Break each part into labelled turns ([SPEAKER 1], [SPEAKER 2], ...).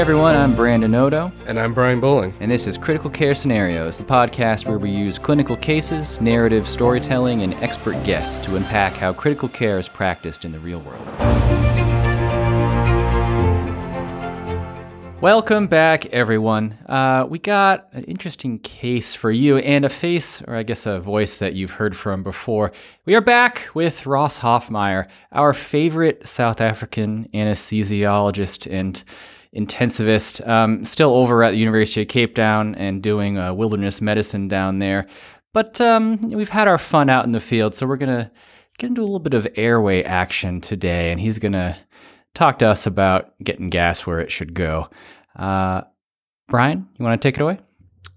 [SPEAKER 1] everyone, I'm Brandon Odo.
[SPEAKER 2] And I'm Brian Bowling.
[SPEAKER 1] And this is Critical Care Scenarios, the podcast where we use clinical cases, narrative storytelling, and expert guests to unpack how critical care is practiced in the real world. Welcome back, everyone. Uh, we got an interesting case for you and a face, or I guess a voice that you've heard from before. We are back with Ross Hofmeyr, our favorite South African anesthesiologist and intensivist, um, still over at the University of Cape Town and doing uh, wilderness medicine down there. But um, we've had our fun out in the field, so we're going to get into a little bit of airway action today, and he's going to talk to us about getting gas where it should go. Uh, Brian, you want to take it away?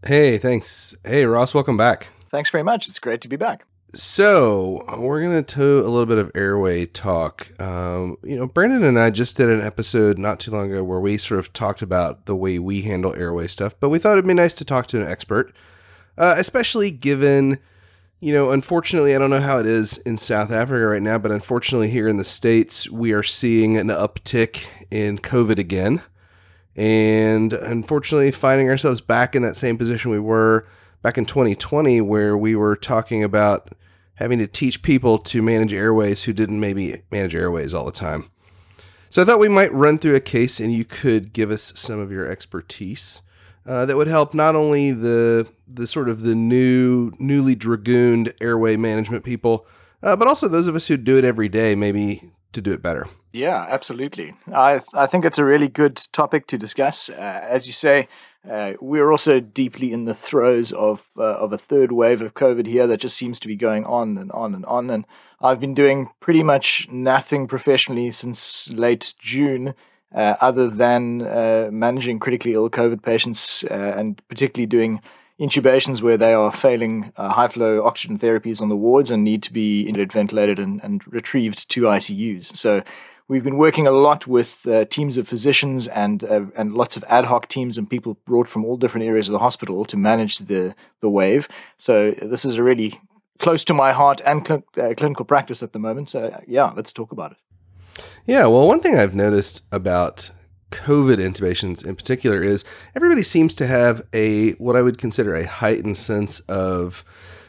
[SPEAKER 2] Hey, thanks. Hey, Ross, welcome back.
[SPEAKER 3] Thanks very much. It's great to be back.
[SPEAKER 2] So, we're going to do a little bit of airway talk. Um, you know, Brandon and I just did an episode not too long ago where we sort of talked about the way we handle airway stuff, but we thought it'd be nice to talk to an expert, uh, especially given you know, unfortunately, I don't know how it is in South Africa right now, but unfortunately, here in the States, we are seeing an uptick in COVID again. And unfortunately, finding ourselves back in that same position we were back in 2020, where we were talking about having to teach people to manage airways who didn't maybe manage airways all the time. So I thought we might run through a case and you could give us some of your expertise. Uh, that would help not only the the sort of the new newly dragooned airway management people, uh, but also those of us who do it every day, maybe to do it better.
[SPEAKER 3] Yeah, absolutely. I I think it's a really good topic to discuss. Uh, as you say, uh, we're also deeply in the throes of uh, of a third wave of COVID here that just seems to be going on and on and on. And I've been doing pretty much nothing professionally since late June uh, other than uh, managing critically ill COVID patients uh, and particularly doing intubations where they are failing uh, high flow oxygen therapies on the wards and need to be ventilated and, and retrieved to ICUs. So we've been working a lot with uh, teams of physicians and uh, and lots of ad hoc teams and people brought from all different areas of the hospital to manage the the wave. So this is a really close to my heart and cl- clinical practice at the moment. So yeah, let's talk about it.
[SPEAKER 2] Yeah, well, one thing I've noticed about COVID intubations in particular is everybody seems to have a what I would consider a heightened sense of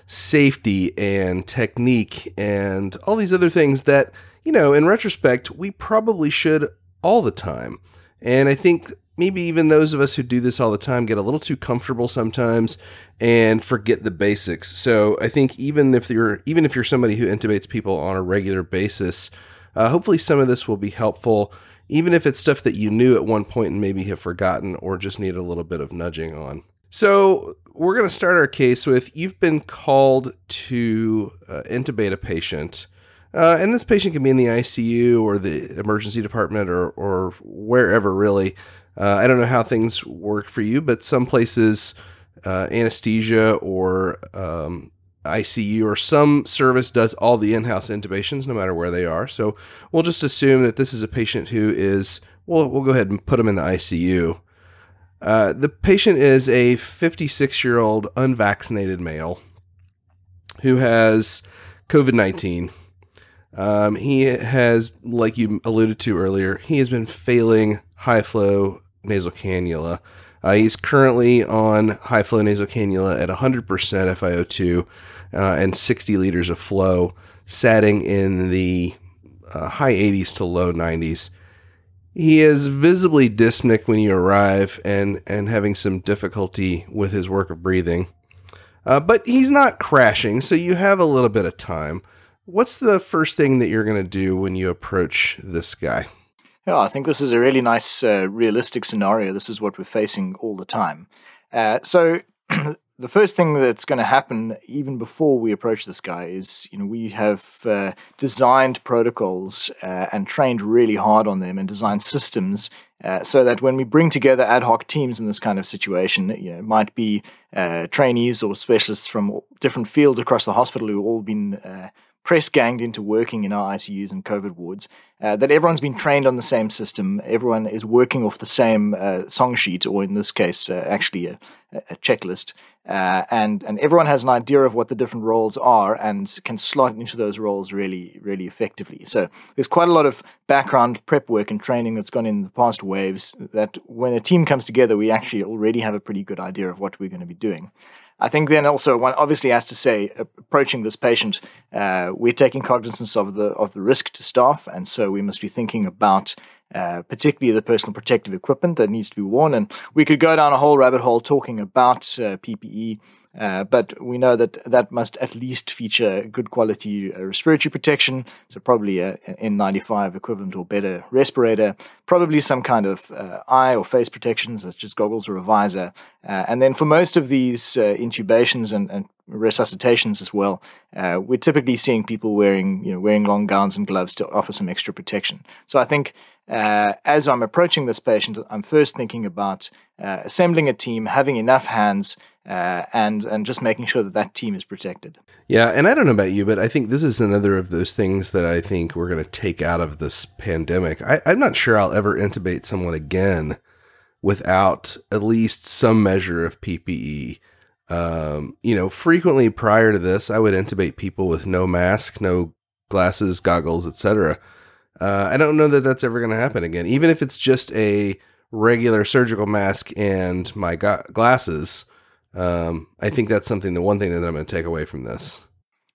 [SPEAKER 2] safety and technique and all these other things that, you know, in retrospect, we probably should all the time. And I think maybe even those of us who do this all the time get a little too comfortable sometimes and forget the basics. So I think even if you're even if you're somebody who intubates people on a regular basis, uh, hopefully, some of this will be helpful, even if it's stuff that you knew at one point and maybe have forgotten or just need a little bit of nudging on. So, we're going to start our case with you've been called to uh, intubate a patient. Uh, and this patient can be in the ICU or the emergency department or, or wherever, really. Uh, I don't know how things work for you, but some places uh, anesthesia or um, ICU or some service does all the in house intubations, no matter where they are. So we'll just assume that this is a patient who is, well, we'll go ahead and put them in the ICU. Uh, the patient is a 56 year old unvaccinated male who has COVID 19. Um, he has, like you alluded to earlier, he has been failing high flow nasal cannula. Uh, he's currently on high flow nasal cannula at 100% FiO2 uh, and 60 liters of flow, satting in the uh, high 80s to low 90s. He is visibly dyspneic when you arrive and, and having some difficulty with his work of breathing. Uh, but he's not crashing, so you have a little bit of time. What's the first thing that you're going to do when you approach this guy?
[SPEAKER 3] Yeah, I think this is a really nice, uh, realistic scenario. This is what we're facing all the time. Uh, so, the first thing that's going to happen even before we approach this guy is you know we have uh, designed protocols uh, and trained really hard on them and designed systems uh, so that when we bring together ad hoc teams in this kind of situation you know, it might be uh, trainees or specialists from different fields across the hospital who all been press ganged into working in our ICUs and COVID wards, uh, that everyone's been trained on the same system. Everyone is working off the same uh, song sheet, or in this case, uh, actually a, a checklist. Uh, and and everyone has an idea of what the different roles are and can slot into those roles really really effectively. So there's quite a lot of background prep work and training that's gone in the past waves. That when a team comes together, we actually already have a pretty good idea of what we're going to be doing. I think then also one obviously has to say, approaching this patient, uh, we're taking cognizance of the of the risk to staff, and so we must be thinking about uh, particularly the personal protective equipment that needs to be worn. And we could go down a whole rabbit hole talking about uh, PPE uh, but we know that that must at least feature good quality uh, respiratory protection, so probably an N95 equivalent or better respirator, probably some kind of uh, eye or face protection, such as goggles or a visor. Uh, and then for most of these uh, intubations and, and, resuscitations as well, we're typically seeing people wearing, you know, wearing long gowns and gloves to offer some extra protection. So I think as I'm approaching this patient, I'm first thinking about assembling a team, having enough hands uh, and and just making sure that that team is protected.
[SPEAKER 2] Yeah, and I don't know about you, but I think this is another of those things that I think we're going to take out of this pandemic. I, I'm not sure I'll ever intubate someone again without at least some measure of PPE. Um, you know, frequently prior to this, I would intubate people with no mask, no glasses, goggles, etc. Uh, I don't know that that's ever going to happen again, even if it's just a regular surgical mask and my go- glasses um, I think that's something, the one thing that I'm going to take away from this.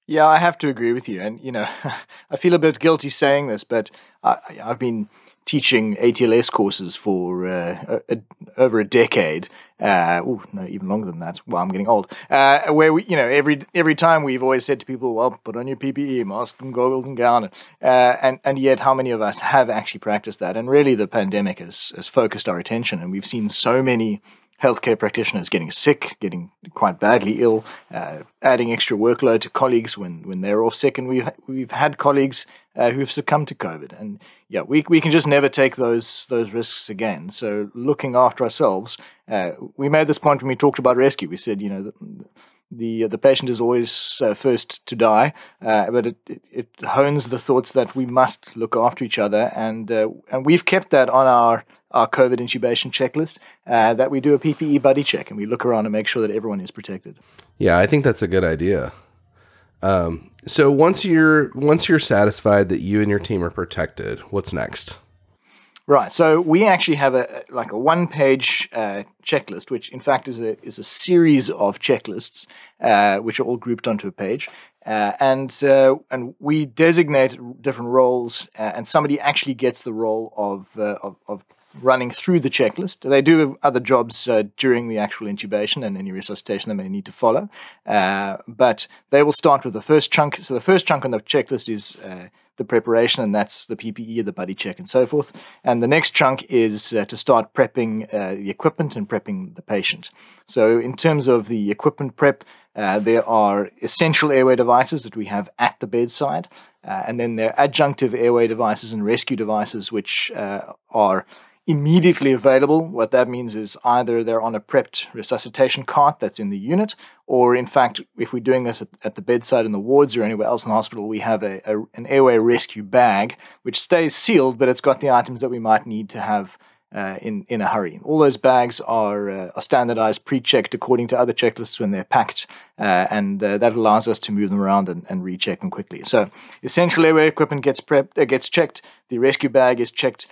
[SPEAKER 3] Yeah, I have to agree with you. And, you know, I feel a bit guilty saying this, but I, have been teaching ATLS courses for uh, a, a, over a decade. Uh, oh, no, even longer than that. Well, I'm getting old. Uh, where we, you know, every every time we've always said to people, "Well, put on your PPE, mask and goggles and gown," uh, and and yet, how many of us have actually practiced that? And really, the pandemic has has focused our attention, and we've seen so many healthcare practitioners getting sick, getting quite badly ill, uh, adding extra workload to colleagues when, when they're off sick, and we've we've had colleagues uh, who've succumbed to COVID, and yeah, we we can just never take those those risks again. So looking after ourselves, uh, we made this point when we talked about rescue. We said, you know. The, the the patient is always uh, first to die, uh, but it, it, it, hones the thoughts that we must look after each other, and uh, and we've kept that on our our COVID intubation checklist. Uh, that we do a PPE buddy check, and we look around and make sure that everyone is protected.
[SPEAKER 2] Yeah, I think that's a good idea. Um, so once you're once you're satisfied that you and your team are protected, what's next?
[SPEAKER 3] Right. So we actually have a like a one-page uh, checklist, which in fact is a is a series of checklists, uh, which are all grouped onto a page, uh, and uh, and we designate different roles, uh, and somebody actually gets the role of, uh, of, of running through the checklist. They do other jobs uh, during the actual intubation and any resuscitation they may need to follow. Uh, but they will start with the first chunk. So the first chunk on the checklist is uh, the preparation, and that's the PPE, the buddy check, and so forth. And the next chunk is uh, to start prepping uh, the equipment and prepping the patient. So, in terms of the equipment prep, uh, there are essential airway devices that we have at the bedside, uh, and then there are adjunctive airway devices and rescue devices, which uh, are immediately available. What that means is either they're on a prepped resuscitation cart that's in the unit, or in fact, if we're doing this at, at the bedside in the wards or anywhere else in the hospital, we have a, a, an airway rescue bag which stays sealed, but it's got the items that we might need to have uh, in in a hurry. All those bags are, uh, are standardized, pre-checked according to other checklists when they're packed, uh, and uh, that allows us to move them around and, and recheck them quickly. So essential airway equipment gets prepped, uh, gets checked. The rescue bag is checked.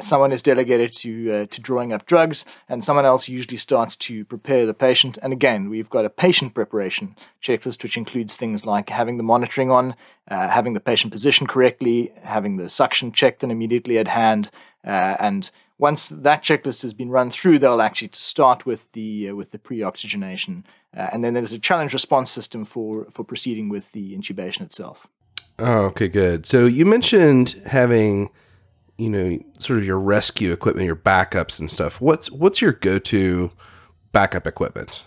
[SPEAKER 3] Someone is delegated to to drawing up drugs, and someone else usually starts to prepare the patient. And again, we've got a patient preparation checklist, which includes things like having the monitoring on, having the patient positioned correctly, having the suction checked and immediately at hand, and once that checklist has been run through, they'll actually start with the uh, with the pre-oxygenation, uh, and then there's a challenge response system for for proceeding with the intubation itself.
[SPEAKER 2] Oh, okay, good. So you mentioned having, you know, sort of your rescue equipment, your backups and stuff. What's what's your go-to backup equipment?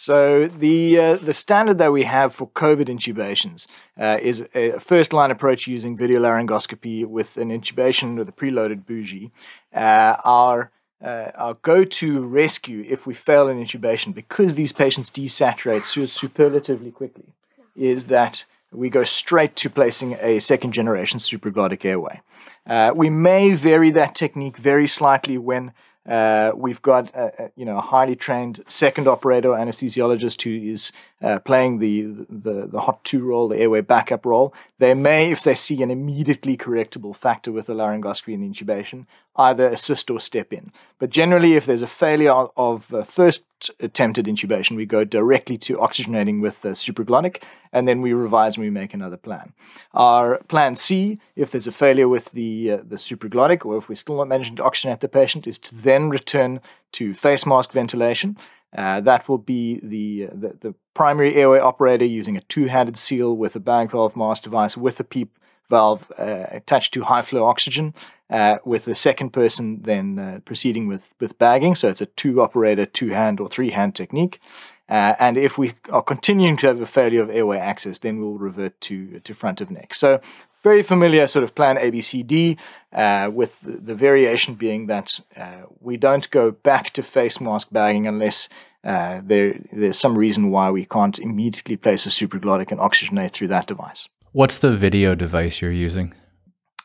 [SPEAKER 3] So the uh, the standard that we have for COVID intubations uh, is a first line approach using video laryngoscopy with an intubation with a preloaded bougie. Uh, our uh, our go-to rescue if we fail an intubation because these patients desaturate superlatively quickly is that we go straight to placing a second generation supraglottic airway. Uh, we may vary that technique very slightly when uh, we've got a, a, you know a highly trained second operator anesthesiologist who is uh, playing the, the the hot two role, the airway backup role. They may, if they see an immediately correctable factor with the laryngoscopy and the intubation, either assist or step in. But generally, if there's a failure of uh, first attempted intubation, we go directly to oxygenating with the supraglottic, and then we revise and we make another plan. Our plan C, if there's a failure with the uh, the supraglottic, or if we're still not managing to oxygenate the patient, is to then return to face mask ventilation. Uh, that will be the, the, the primary airway operator using a two-handed seal with a bag valve mask device with a PEEP valve uh, attached to high flow oxygen, uh, with the second person then uh, proceeding with with bagging. So it's a two operator, two hand or three hand technique. Uh, and if we are continuing to have a failure of airway access, then we'll revert to to front of neck. So very familiar sort of plan ABCD, uh, with the, the, variation being that uh, we don't go back to face mask bagging unless uh, there, there's some reason why we can't immediately place a supraglottic and oxygenate through that device.
[SPEAKER 1] What's the video device you're using?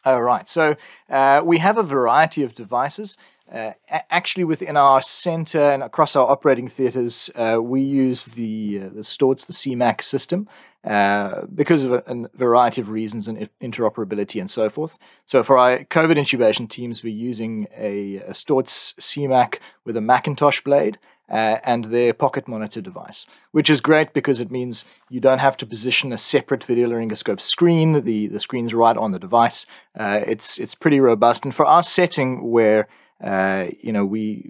[SPEAKER 3] All right. So uh, we have a variety of devices. Uh, actually, within our center and across our operating theaters, uh, we use the uh, the Storz, the CMAC system, uh, because of a, a, variety of reasons and interoperability and so forth. So for our COVID intubation teams, we're using a, a Storz CMAC with a Macintosh blade uh, and their pocket monitor device, which is great because it means you don't have to position a separate video laryngoscope screen. The the screen's right on the device. Uh, it's it's pretty robust, and for our setting where uh, you know we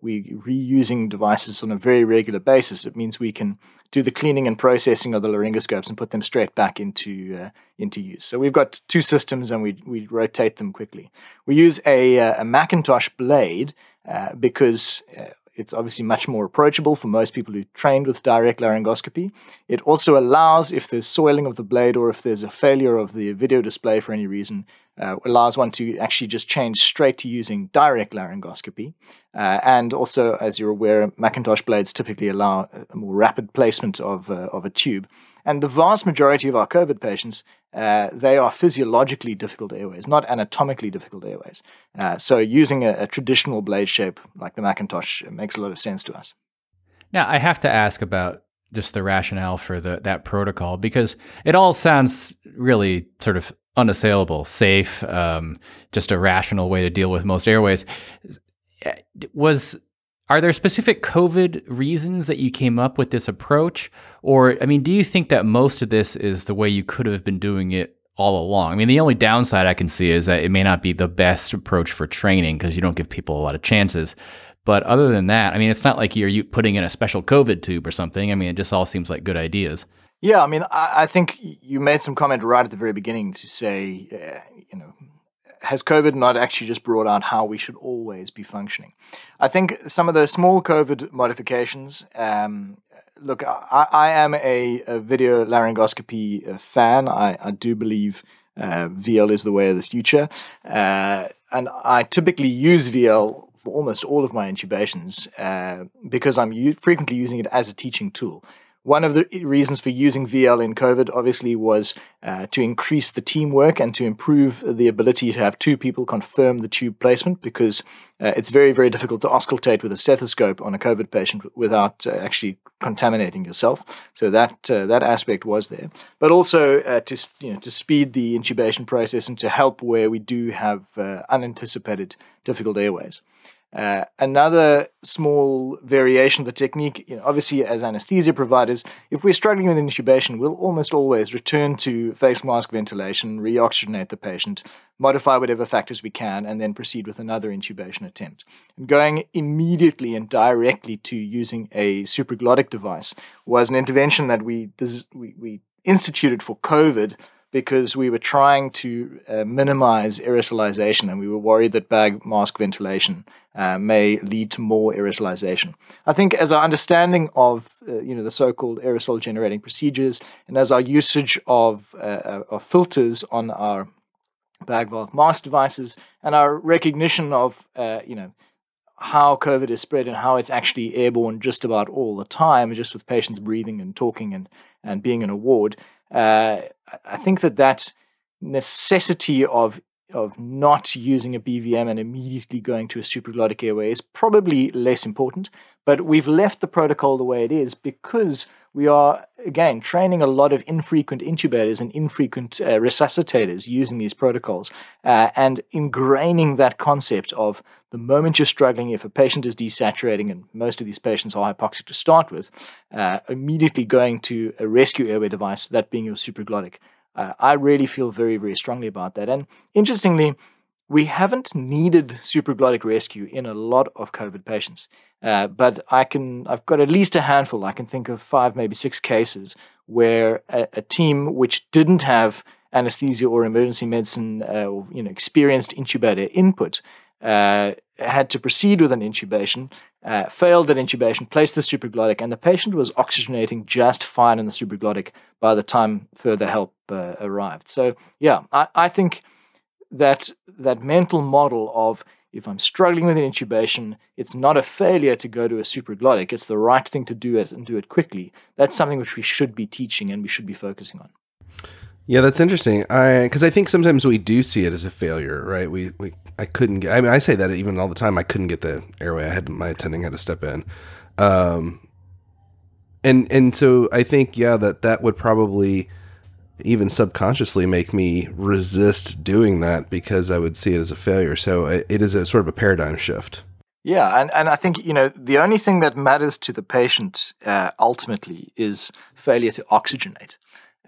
[SPEAKER 3] we reusing devices on a very regular basis, it means we can do the cleaning and processing of the laryngoscopes and put them straight back into uh, into use. So we've got two systems and we we rotate them quickly. We use a, uh, a Macintosh blade uh, because uh, it's obviously much more approachable for most people who trained with direct laryngoscopy. It also allows, if there's soiling of the blade or if there's a failure of the video display for any reason, uh, allows one to actually just change straight to using direct laryngoscopy. Uh, and also, as you're aware, Macintosh blades typically allow a more rapid placement of, uh, of a tube. And the vast majority of our COVID patients, uh, they are physiologically difficult airways, not anatomically difficult airways. Uh, so using a, a, traditional blade shape like the Macintosh makes a lot of sense to us.
[SPEAKER 1] Now, I have to ask about just the rationale for the, that protocol because it all sounds really sort of unassailable, safe, um, just a rational way to deal with most airways. Was are there specific COVID reasons that you came up with this approach? Or, I mean, do you think that most of this is the way you could have been doing it all along? I mean, the only downside I can see is that it may not be the best approach for training because you don't give people a lot of chances. But other than that, I mean, it's not like you're putting in a special COVID tube or something. I mean, it just all seems like good ideas.
[SPEAKER 3] Yeah, I mean, I, I think you made some comment right at the very beginning to say, uh, you know, has COVID not actually just brought out how we should always be functioning? I think some of the small COVID modifications. Um, look, I, I am a, a, video laryngoscopy uh, fan. I, I do believe uh, VL is the way of the future, uh, and I typically use VL for almost all of my intubations uh, because I'm u- frequently using it as a teaching tool. One of the reasons for using VL in COVID obviously was uh, to increase the teamwork and to improve the ability to have two people confirm the tube placement because uh, it's very, very difficult to auscultate with a stethoscope on a COVID patient without uh, actually contaminating yourself. So that uh, that aspect was there, but also uh, to you know to speed the intubation process and to help where we do have uh, unanticipated difficult airways. Uh, another small variation of the technique, you know, obviously, as anesthesia providers, if we're struggling with intubation, we'll almost always return to face mask ventilation, reoxygenate the patient, modify whatever factors we can, and then proceed with another intubation attempt. And going immediately and directly to using a supraglottic device was an intervention that we, we, we instituted for COVID because we were trying to uh, minimize aerosolization and we were worried that bag mask ventilation uh, may lead to more aerosolization. I think as our understanding of uh, you know the so-called aerosol generating procedures and as our usage of, uh, uh, of filters on our bag valve mask devices and our recognition of uh, you know how COVID is spread and how it's actually airborne just about all the time, just with patients breathing and talking and, and being in a ward, Uh, I think that that necessity of of not using a BVM and immediately going to a supraglottic airway is probably less important. But we've left the protocol the way it is because we are, again, training a lot of infrequent intubators and infrequent uh, resuscitators using these protocols uh, and ingraining that concept of the moment you're struggling, if a patient is desaturating, and most of these patients are hypoxic to start with, uh, immediately going to a rescue airway device, that being your supraglottic. Uh, I really feel very, very strongly about that. And interestingly, we haven't needed supraglottic rescue in a lot of COVID patients, uh, but I can I've got at least a handful. I can think of five, maybe six cases where a, a team which didn't have anesthesia or emergency medicine, uh, or, you know, experienced intubator input, uh, had to proceed with an intubation, uh, failed that intubation, placed the supraglottic, and the patient was oxygenating just fine in the supraglottic by the time further help uh, arrived. So, yeah, I, I think that that mental model of if I'm struggling with an intubation, it's not a failure to go to a supraglottic. It's the right thing to do it and do it quickly. That's something which we should be teaching and we should be focusing on.
[SPEAKER 2] Yeah, that's interesting. I because I think sometimes we do see it as a failure, right? We we I couldn't get. I mean, I say that even all the time. I couldn't get the airway. I had my attending had to step in, um, and and so I think yeah that that would probably even subconsciously make me resist doing that because I would see it as a failure. So it, is a sort of a paradigm shift.
[SPEAKER 3] Yeah, and, and I think you know the only thing that matters to the patient uh, ultimately is failure to oxygenate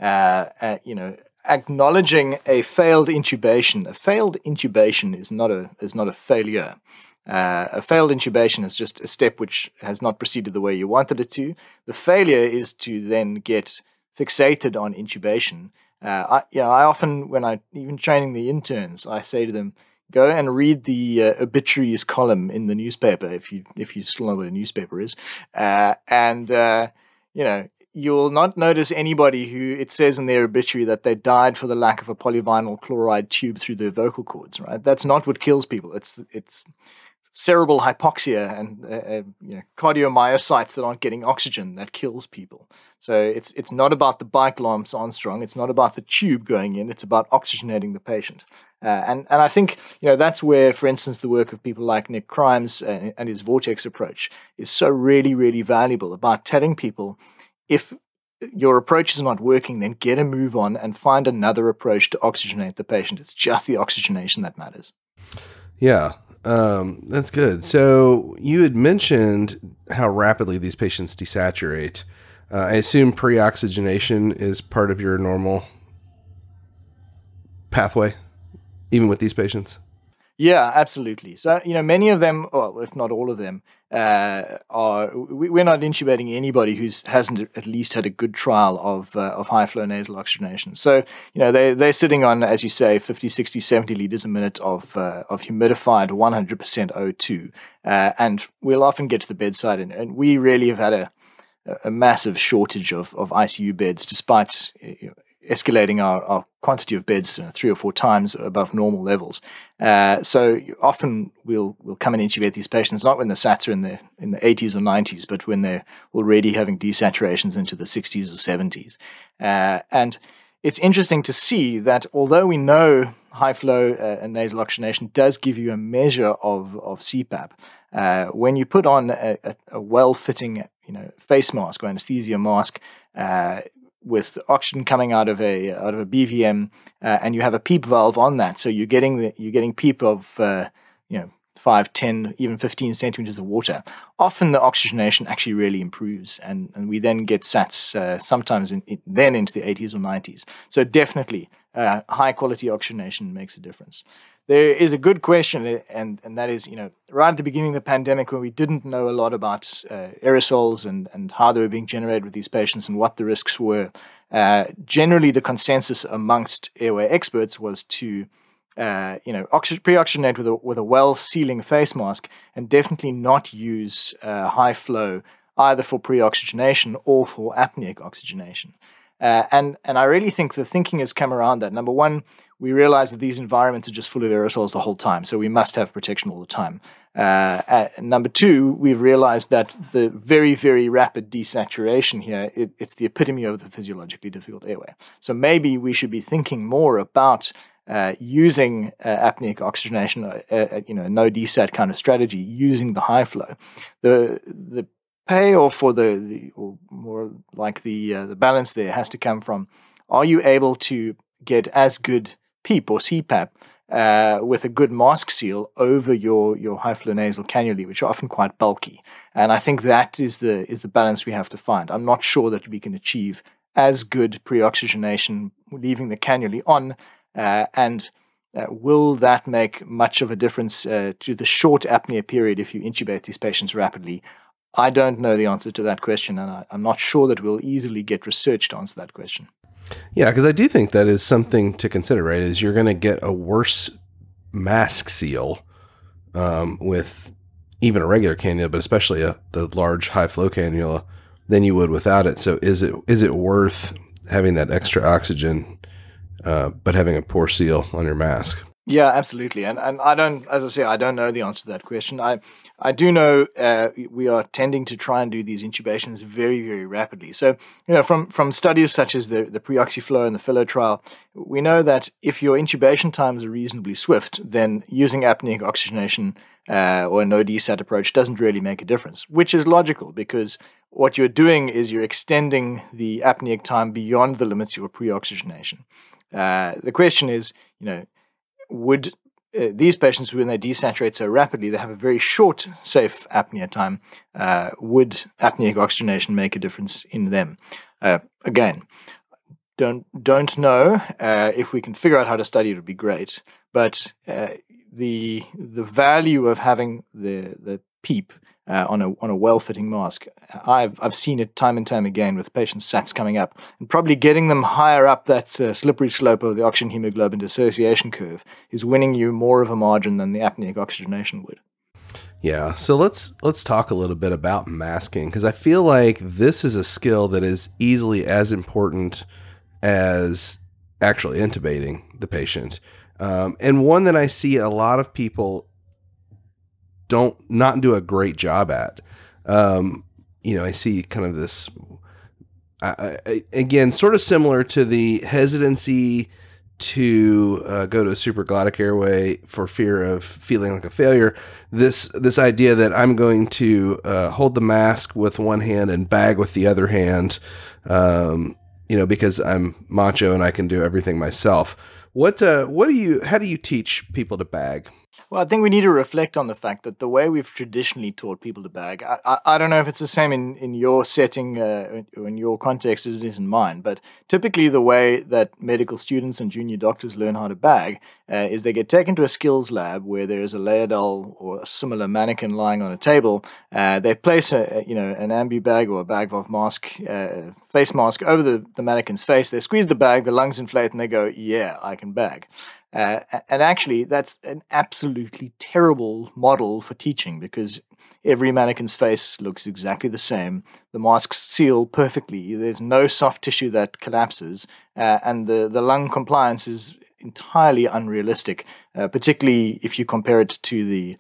[SPEAKER 3] uh, uh, you know, acknowledging a failed intubation. A failed intubation is not a is not a failure. Uh, a failed intubation is just a step which has not proceeded the way you wanted it to. The failure is to then get fixated on intubation. Uh, I, you know, I often, when I even training the interns, I say to them, go and read the uh, obituaries column in the newspaper if you if you still know what a newspaper is, uh, and uh, you know you'll not notice anybody who it says in their obituary that they died for the lack of a polyvinyl chloride tube through their vocal cords. Right? That's not what kills people. It's it's cerebral hypoxia and uh, uh, you know, cardiomyocytes that aren't getting oxygen that kills people. So it's it's not about the bike Lance Armstrong. It's not about the tube going in. It's about oxygenating the patient. Uh, and and I think you know that's where, for instance, the work of people like Nick Chrimes uh, and his vortex approach is so really really valuable about telling people if your approach is not working, then get a move on and find another approach to oxygenate the patient. It's just the oxygenation that matters.
[SPEAKER 2] Yeah, um, that's good. So you had mentioned how rapidly these patients desaturate. Uh, I assume pre-oxygenation is part of your normal pathway, even with these patients.
[SPEAKER 3] Yeah, absolutely. So you know, many of them, well, if not all of them, uh, are we're not intubating anybody who hasn't at least had a good trial of uh, of high flow nasal oxygenation. So you know they they're sitting on, as you say, 50, 60, 70 liters a minute of uh, of humidified 100% O2, uh, and we'll often get to the bedside, and, and we really have had a a massive shortage of, of ICU beds, despite know, escalating our, our quantity of beds uh, three or four times above normal levels. Uh, so often we'll we'll come and intubate these patients not when the SATs are in the in the 80s or 90s, but when they're already having desaturations into the 60s or 70s. Uh, and it's interesting to see that although we know high flow uh, and nasal oxygenation does give you a measure of of CPAP, uh, when you put on a, a, a well fitting you know face mask or anesthesia mask uh, with oxygen coming out of a out of a BVM, uh, and you have a PEEP valve on that, so you're getting the you're getting PEEP of uh, you know five, ten, even fifteen centimeters of water. Often the oxygenation actually really improves, and, and we then get SATs uh, sometimes in, in, then into the 80s or 90s. So definitely, uh, high quality oxygenation makes a difference there is a good question, eh, and, and that is, you know, right at the beginning of the pandemic, when we didn't know a lot about uh, aerosols and, and how they were being generated with these patients and what the risks were, uh, generally the consensus amongst airway experts was to, uh, you know, oxy- pre-oxygenate with a, with a well-sealing face mask and definitely not use uh, high flow either for pre-oxygenation or for apneic oxygenation. Uh, and and I really think the thinking has come around that. Number one, we realize that these environments are just full of aerosols the whole time, so we must have protection all the time. Uh, number two, we've realized that the very, very rapid desaturation here, it, it's the epitome of the physiologically difficult airway. So maybe we should be thinking more about uh, using uh, apneic oxygenation, uh, uh, you know, no desat kind of strategy, using the high flow. The the payoff for the, the or more like the uh, the balance there has to come from: Are you able to get as good PEEP or CPAP uh, with a good mask seal over your your high flow nasal cannulae, which are often quite bulky. And I think that is the is the balance we have to find. I'm not sure that we can achieve as good pre-oxygenation leaving the cannulae on, uh, and uh, will that make much of a difference uh, to the short apnea period if you intubate these patients rapidly? I don't know the answer to that question, and I, I'm not sure that we'll easily get research to answer that question.
[SPEAKER 2] Yeah, because I do think that is something to consider, right? Is you're going to get a worse mask seal um, with even a regular cannula, but especially a, the large high flow cannula than you would without it. So is it is it worth having that extra oxygen, uh, but having a poor seal on your mask?
[SPEAKER 3] Yeah, absolutely. And and I don't, as I say, I don't know the answer to that question. I I do know uh, we are tending to try and do these intubations very, very rapidly. So, you know, from, from studies such as the, the pre-oxyflow and the Fellow trial, we know that if your intubation times are reasonably swift, then using apneic oxygenation uh, or a no DSAT approach doesn't really make a difference, which is logical because what you're doing is you're extending the apneic time beyond the limits of your pre-oxygenation. Uh, the question is, you know, would uh, these patients, when they desaturate so rapidly, they have a very short safe apnea time. Uh, would apneic oxygenation make a difference in them? Uh, again, don't don't know. Uh, if we can figure out how to study it, would be great. But uh, the the value of having the the PEEP uh, on a on a well fitting mask. I've I've seen it time and time again with patients SATs coming up and probably getting them higher up that uh, slippery slope of the oxygen hemoglobin dissociation curve is winning you more of a margin than the apneic oxygenation would.
[SPEAKER 2] Yeah, so let's let's talk a little bit about masking because I feel like this is a skill that is easily as important as actually intubating the patient, um, and one that I see a lot of people don't not do a great job at. Um, you know, I see kind of this I, I, again, sort of similar to the hesitancy to uh, go to a supraglottic airway for fear of feeling like a failure. This this idea that I'm going to uh, hold the mask with one hand and bag with the other hand, um, you know, because I'm macho and I can do everything myself. What uh, what do you? How do you teach people to bag?
[SPEAKER 3] Well, I think we need to reflect on the fact that the way we've traditionally taught people to bag, I, I, I don't know if it's the same in, in your setting uh, or in your context as it is in mine, but typically the way that medical students and junior doctors learn how to bag uh, is they get taken to a skills lab where there is a Laerdal or a similar mannequin lying on a table. Uh, they place a, you know an ambu bag or a bag valve mask, uh, face mask over the, the mannequin's face. They squeeze the bag, the lungs inflate, and they go, "Yeah, I can bag." Uh, and actually, that's an absolutely terrible model for teaching because every mannequin's face looks exactly the same. The masks seal perfectly. There's no soft tissue that collapses, uh, and the, the lung compliance is entirely unrealistic, uh, particularly if you compare it to the,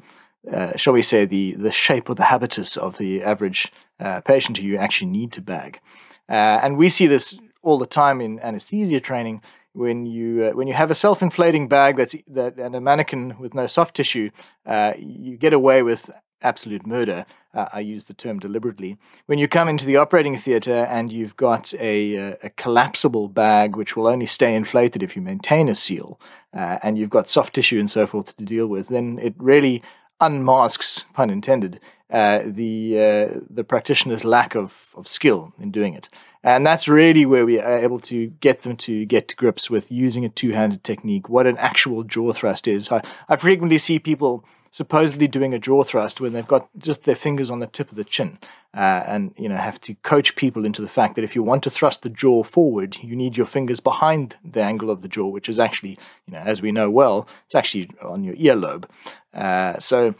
[SPEAKER 3] uh, shall we say, the, the shape or the habitus of the average uh, patient who you actually need to bag. Uh, and we see this all the time in anesthesia training when you uh, when you have a self-inflating bag that's that and a mannequin with no soft tissue, uh, you get away with absolute murder. Uh, I use the term deliberately. When you come into the operating theatre and you've got a, uh, a, collapsible bag which will only stay inflated if you maintain a seal, uh, and you've got soft tissue and so forth to deal with, then it really unmasks, pun intended, uh, the uh, the practitioner's lack of, of skill in doing it. And that's really where we are able to get them to get to grips with using a two-handed technique, what an actual jaw thrust is. I, I frequently see people supposedly doing a jaw thrust when they've got just their fingers on the tip of the chin, uh, and you know have to coach people into the fact that if you want to thrust the jaw forward, you need your fingers behind the angle of the jaw, which is actually, you know, as we know well, it's actually on your earlobe. Uh, so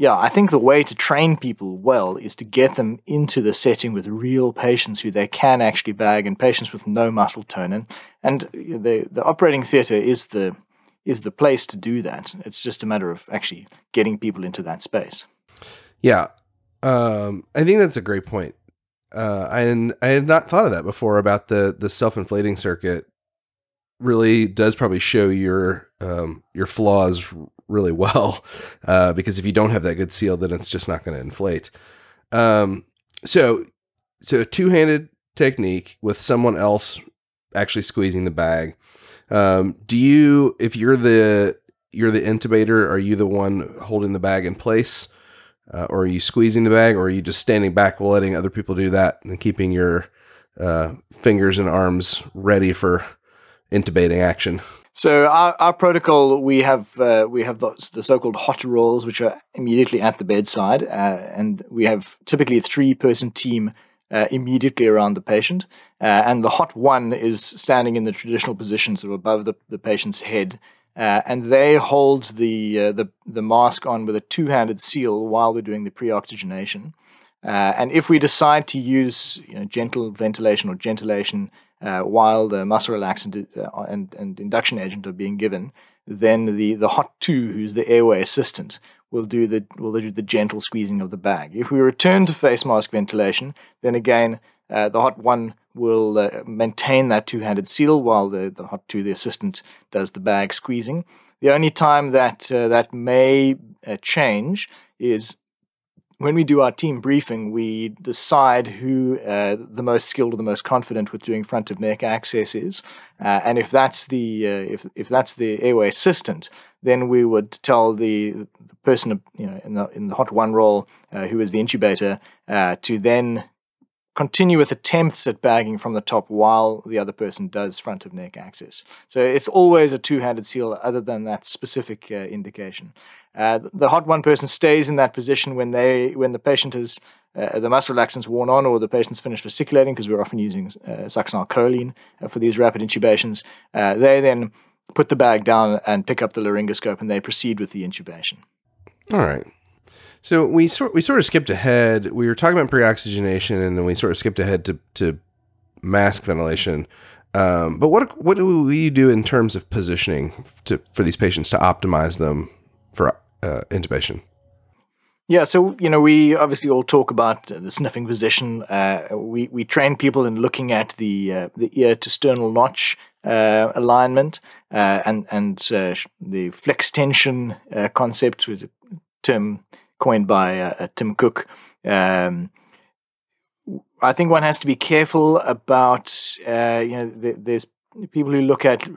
[SPEAKER 3] yeah, I think the way to train people well is to get them into the setting with real patients who they can actually bag and patients with no muscle tone. And, the, the operating theatre is the, is the place to do that. It's just a matter of actually getting people into that space.
[SPEAKER 2] Yeah. Um, I think that's a great point. Uh, and I had not thought of that before about the, the self-inflating circuit really does probably show your, um, your flaws really well uh, because if you don't have that good seal, then it's just not going to inflate. Um, so, so a two-handed technique with someone else actually squeezing the bag. Um, do you, if you're the you're the intubator, are you the one holding the bag in place, uh, or are you squeezing the bag, or are you just standing back, letting other people do that, and keeping your uh, fingers and arms ready for intubating action?
[SPEAKER 3] So our, our protocol, we have uh, we have the, the, so-called hot roles, which are immediately at the bedside, uh, and we have typically a three-person team uh, immediately around the patient. Uh, and the hot one is standing in the traditional position, sort of above the, the patient's head, uh, and they hold the, uh, the the mask on with a two-handed seal while we're doing the pre-oxygenation. and if we decide to use you know, gentle ventilation or gentilation uh, while the muscle relaxant uh, and, and induction agent are being given, then the, the hot two, who's the airway assistant, will do the will do the gentle squeezing of the bag. If we return to face mask ventilation, then again uh, the hot one will uh, maintain that two-handed seal while the, the hot two, the assistant, does the bag squeezing. The only time that uh, that may uh, change is when we do our team briefing, we decide who uh, the most skilled or the most confident with doing front of neck access is, uh, and if that's the uh, if if that's the airway assistant, then we would tell the, the person you know in the in the hot one role uh, who is the intubator uh, to then continue with attempts at bagging from the top while the other person does front of neck access. So it's always a two handed seal, other than that specific uh, indication. Uh, the hot one person stays in that position when they when the patient is uh, the muscle relaxant's worn on or the patient's finished fasciculating because we're often using uh, succinylcholine uh, for these rapid intubations. Uh, they then put the bag down and pick up the laryngoscope and they proceed with the intubation.
[SPEAKER 2] All right. So we sort we sort of skipped ahead. We were talking about pre-oxygenation, and then we sort of skipped ahead to to mask ventilation. Um, but what what do we do in terms of positioning to for these patients to optimize them for uh, intubation?
[SPEAKER 3] Yeah, so you know we obviously all talk about the sniffing position. Uh, we we train people in looking at the uh, the ear to sternal notch uh, alignment uh, and and uh, the flex tension uh, concept, with a term coined by Tim Cook. Um, I think one has to be careful about you know the, there's people who look at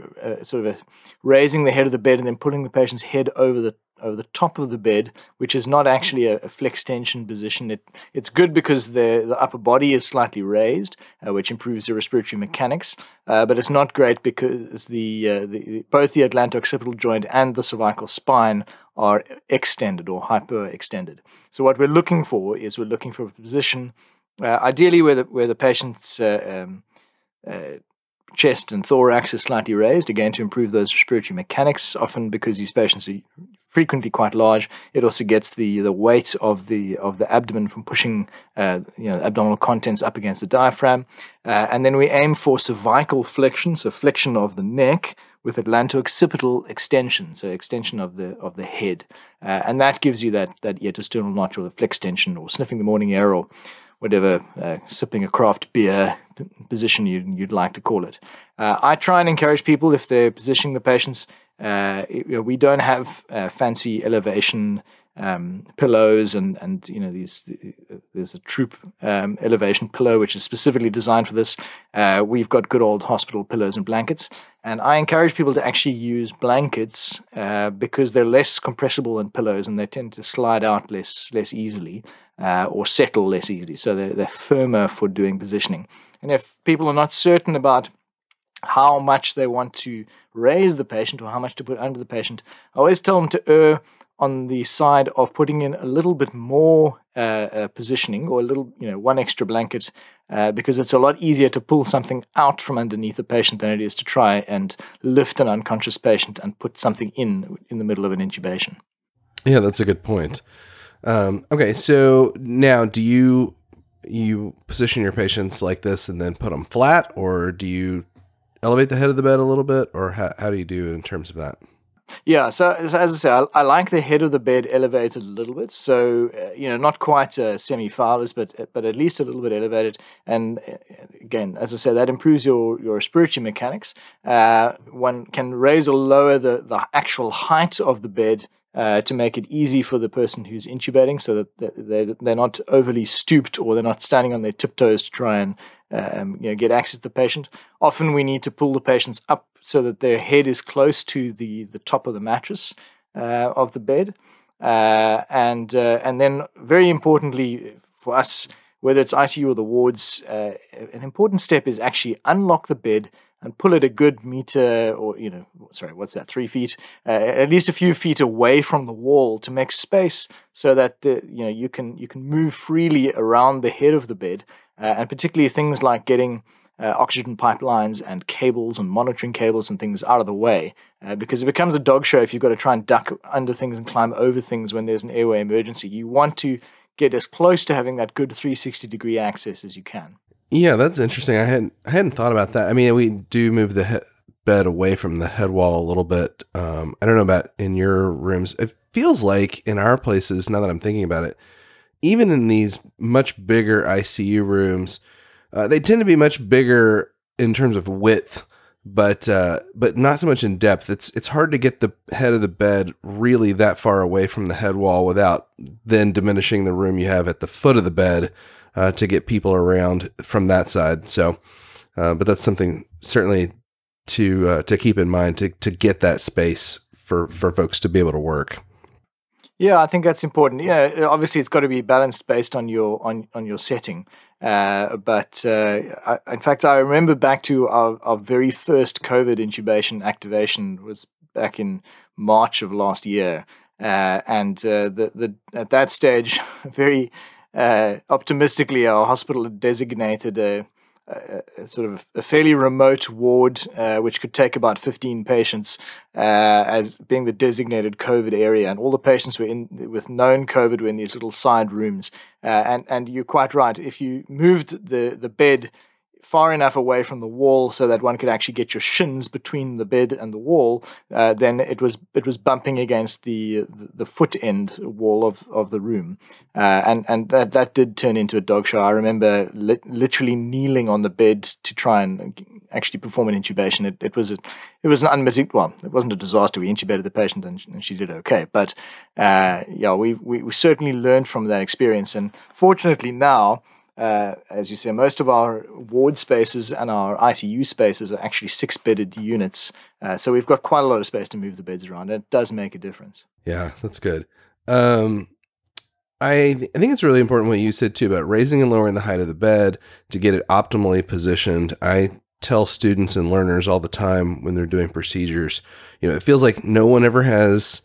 [SPEAKER 3] sort of raising the head of the bed and then pulling the patient's head over the over the top of the bed, which is not actually a, a flex tension position. It, it's good because the, the upper body is slightly raised, uh, which improves the respiratory mechanics, uh, but it's not great because the, uh, the both the atlanto-occipital joint and the cervical spine are extended or hyperextended. So what we're looking for is we're looking for a position, uh, ideally where the, where the patient's uh, um, uh, chest and thorax is slightly raised, again to improve those respiratory mechanics, often because these patients are frequently quite large. It also gets the the weight of the of the abdomen from pushing uh, you know abdominal contents up against the diaphragm, uh, and then we aim for cervical flexion, so flexion of the neck with atlanto-occipital extension, so extension of the of the head, uh, and that gives you that that sternal notch or the flex tension or sniffing the morning air or whatever uh, sipping a craft beer position you'd, you'd like to call it. Uh, I try and encourage people if they're positioning the patients uh, you know, we don't have uh, fancy elevation um, pillows and and you know these there's a troop um, elevation pillow which is specifically designed for this. Uh, we've got good old hospital pillows and blankets, and I encourage people to actually use blankets uh, because they're less compressible than pillows and they tend to slide out less less easily uh, or settle less easily. So they're, they're firmer for doing positioning. And if people are not certain about how much they want to raise the patient or how much to put under the patient. I always tell them to err on the side of putting in a little bit more uh, uh, positioning or a little, you know, one extra blanket uh, because it's a lot easier to pull something out from underneath a patient than it is to try and lift an unconscious patient and put something in in the middle of an intubation.
[SPEAKER 2] Yeah, that's a good point. Um, okay, so now do you you position your patients like this and then put them flat, or do you elevate the head of the bed a little bit, or how, how do you do in terms of that?
[SPEAKER 3] Yeah, so, so as I say, I, I, like the head of the bed elevated a little bit. So uh, you know, not quite uh, semi-Fowler's, but but at least a little bit elevated. And uh, again, as I said, that improves your your respiratory mechanics. Uh, one can raise or lower the the actual height of the bed uh, to make it easy for the person who's intubating so that they're, they're not overly stooped or they're not standing on their tiptoes to try and um, you know, get access to the patient. Often we need to pull the patients up so that their head is close to the, the top of the mattress uh, of the bed. Uh, and, uh, and then, very importantly for us, whether it's ICU or the wards, uh, an important step is actually unlock the bed and pull it a good meter or you know sorry what's that three feet uh, at least a few feet away from the wall to make space so that the, you know you can you can move freely around the head of the bed uh, and particularly things like getting uh, oxygen pipelines and cables and monitoring cables and things out of the way uh, because it becomes a dog show if you've got to try and duck under things and climb over things when there's an airway emergency you want to get as close to having that good 360 degree access as you can
[SPEAKER 2] yeah, that's interesting. I hadn't I hadn't thought about that. I mean, we do move the he- bed away from the head wall a little bit. Um, I don't know about in your rooms. It feels like in our places, now that I'm thinking about it, even in these much bigger ICU rooms, uh, they tend to be much bigger in terms of width, but uh, but not so much in depth. It's it's hard to get the head of the bed really that far away from the head wall without then diminishing the room you have at the foot of the bed uh, to get people around from that side. So, uh, but that's something certainly to uh, to keep in mind to to get that space for for folks to be able to work.
[SPEAKER 3] Yeah, I think that's important. Yeah, obviously it's got to be balanced based on your on on your setting. Uh, but uh, I, in fact, I remember back to our, our very first COVID intubation activation was back in March of last year, uh, and uh, the the at that stage, very uh, optimistically, our hospital had designated a, a, a, sort of a fairly remote ward, uh, which could take about 15 patients, uh, as being the designated COVID area, and all the patients were in with known COVID were in these little side rooms. Uh, and and you're quite right. If you moved the the bed far enough away from the wall so that one could actually get your shins between the bed and the wall, uh, then it was it was bumping against the the foot end wall of, of the room, uh, and and that that did turn into a dog show. I remember li- literally kneeling on the bed to try and actually perform an intubation. It, it was a, it was an unmitigated well, it wasn't a disaster. We intubated the patient and, and she did okay, but uh, yeah, we, we we certainly learned from that experience, and fortunately now uh, as you say, most of our ward spaces and our ICU spaces are actually six bedded units. Uh, so we've got quite a lot of space to move the beds around. And It does make a difference.
[SPEAKER 2] Yeah, that's good. Um, I, th- I think it's really important what you said too about raising and lowering the height of the bed to get it optimally positioned. I tell students and learners all the time when they're doing procedures, you know, it feels like no one ever has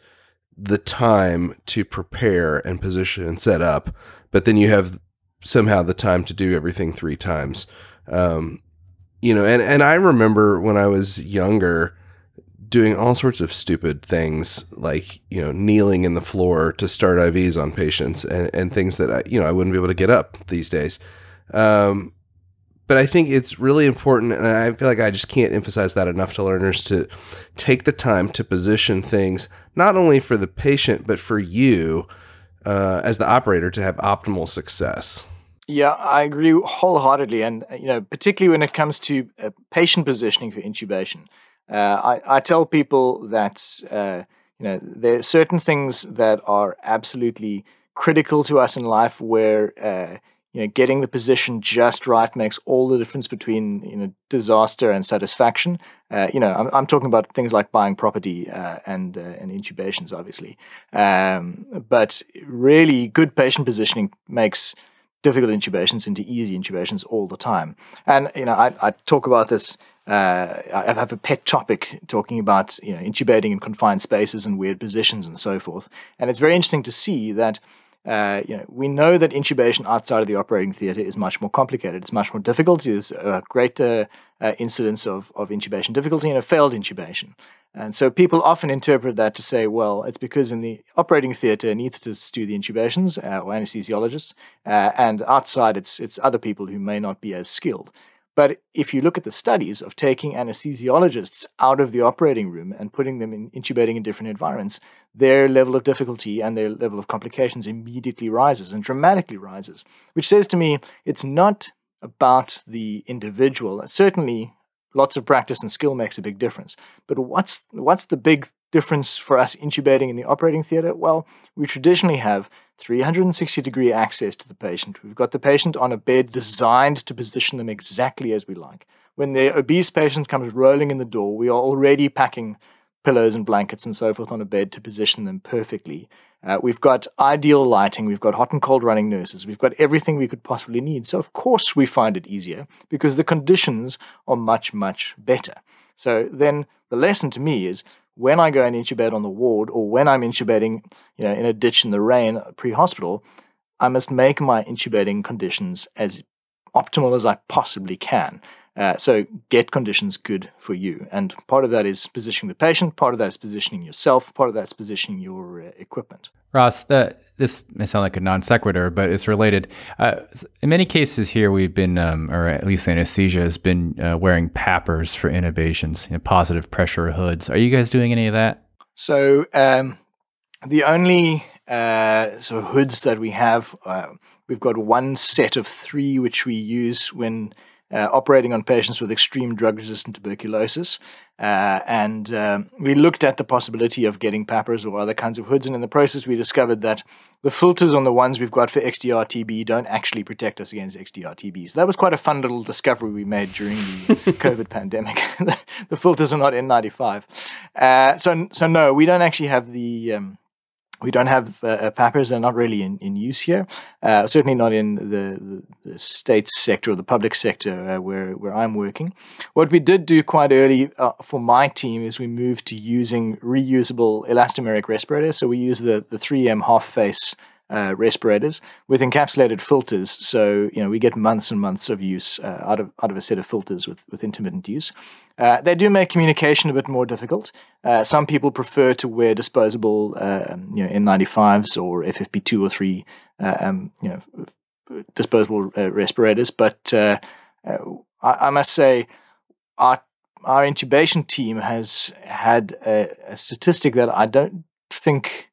[SPEAKER 2] the time to prepare and position and set up, but then you have somehow the time to do everything three times. Um, you know, and, and I remember when I was younger doing all sorts of stupid things like, you know, kneeling in the floor to start IVs on patients and, and things that I, you know, I wouldn't be able to get up these days. Um, but I think it's really important, and I feel like I just can't emphasize that enough to learners to take the time to position things not only for the patient but for you uh, as the operator to have optimal success.
[SPEAKER 3] Yeah, I agree wholeheartedly, and uh, you know, particularly when it comes to uh, patient positioning for intubation. Uh, I, I tell people that uh, you know there are certain things that are absolutely critical to us in life, where uh, you know getting the position just right makes all the difference between you know disaster and satisfaction. Uh, you know, I'm, I'm talking about things like buying property and and intubations, obviously, um, but really good patient positioning makes difficult intubations into easy intubations all the time. And you know, I, I talk about this. Uh, I have a pet topic talking about you know intubating in confined spaces and weird positions and so forth. And it's very interesting to see that. Uh, you know, we know that intubation outside of the operating theater is much more complicated. It's much more difficult. There's a greater uh, incidence of, of intubation difficulty and a failed intubation. And so people often interpret that to say, well, it's because in the operating theatre, anaesthetists do the intubations uh, or anesthesiologists, uh, and outside it's it's other people who may not be as skilled. But if you look at the studies of taking anesthesiologists out of the operating room and putting them in intubating in different environments, their level of difficulty and their level of complications immediately rises and dramatically rises, which says to me it's not about the individual. Certainly, lots of practice and skill makes a big difference. But what's what's the big difference for us intubating in the operating theater? Well, we traditionally have 360 degree access to the patient. We've got the patient on a bed designed to position them exactly as we like. When the obese patient comes rolling in the door, we are already packing pillows and blankets and so forth on a bed to position them perfectly. Uh, we've got ideal lighting, we've got hot and cold running nurses, we've got everything we could possibly need. So, of course, we find it easier because the conditions are much, much better. So, then the lesson to me is when I go and intubate on the ward or when I'm intubating, you know, in a ditch in the rain pre-hospital, I must make my intubating conditions as optimal as I possibly can. Uh, so get conditions good for you. And part of that is positioning the patient, part of that is positioning yourself, part of that is positioning your uh, equipment.
[SPEAKER 1] Ross, the, this may sound like a non sequitur, but it's related. Uh, in many cases here, we've been, um, or at least anesthesia has been uh, wearing PAPRs for intubations, you know, positive pressure hoods. Are you guys doing any of that?
[SPEAKER 3] So um, the only uh, sort of hoods that we have, uh, we've got one set of three which we use when uh, operating on patients with extreme drug resistant tuberculosis. Uh, and um, we looked at the possibility of getting PAPRs or other kinds of hoods. And in the process, we discovered that the filters on the ones we've got for XDR TB don't actually protect us against XDR TB. So that was quite a fun little discovery we made during the COVID pandemic. the filters are not N95. Uh, so, so, no, we don't actually have the. Um, we don't have uh, uh, PAPRs; they're not really in, in use here. Uh, certainly not in the, the, the, state sector or the public sector uh, where where I'm working. What we did do quite early uh, for my team is we moved to using reusable elastomeric respirators. So we use the the 3M half face uh, respirators with encapsulated filters. So you know we get months and months of use uh, out of out of a set of filters with with intermittent use. Uh, they do make communication a bit more difficult. Uh, some people prefer to wear disposable, um, you know, N95s or FFP2 or three, uh, um, you know, disposable uh, respirators. But I, I, must say, our our intubation team has had a, a statistic that I don't think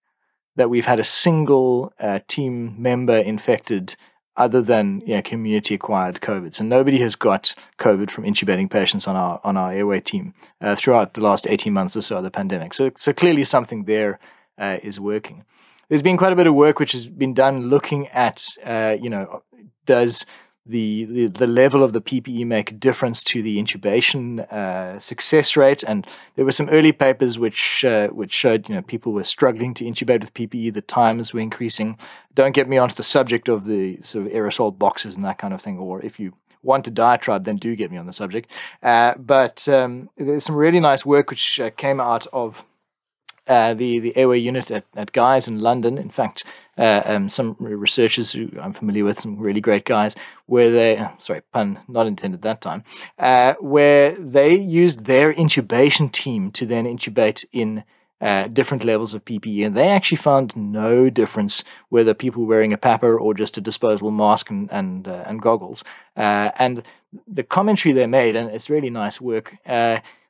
[SPEAKER 3] that we've had a single uh, team member infected other than you know, community acquired COVID. So nobody has got COVID from intubating patients on our on our airway team uh, throughout the last 18 months or so of the pandemic. So so clearly something there uh, is working. There's been quite a bit of work which has been done looking at uh, you know does the, the, level of the PPE make a difference to the intubation uh, success rate. And there were some early papers which uh, which showed you know people were struggling to intubate with PPE. The times were increasing. Don't get me onto the subject of the sort of aerosol boxes and that kind of thing. Or if you want to diatribe, then do get me on the subject. Uh, but um, there's some really nice work which uh, came out of uh, the the airway unit at, at Guy's in London. In fact, uh, um, some researchers who I'm familiar with, some really great guys, where they sorry pun not intended that time, uh, where they used their intubation team to then intubate in. Uh, different levels of PPE, and they actually found no difference whether people were wearing a PAPR or just a disposable mask and and, uh, and goggles. and the commentary they made, and it's really nice work,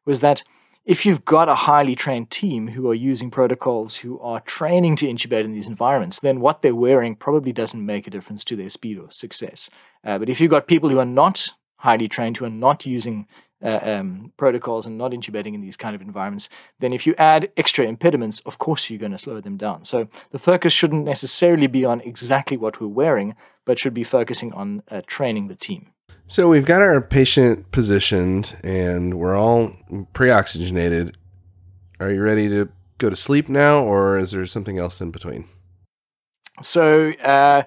[SPEAKER 3] was that if you've got a highly trained team who are using protocols, who are training to intubate in these environments, then what they're wearing probably doesn't make a difference to their speed or success. Uh, but if you've got people who are not highly trained, who are not using uh, um, protocols and not intubating in these kind of environments, then if you add extra impediments, of course you're going to slow them down. So the focus shouldn't necessarily be on exactly what we're wearing, but should be focusing on uh, training the team.
[SPEAKER 2] So we've got our patient positioned and we're all pre oxygenated. Are you ready to go to sleep now, or is there something else in between?
[SPEAKER 3] So uh,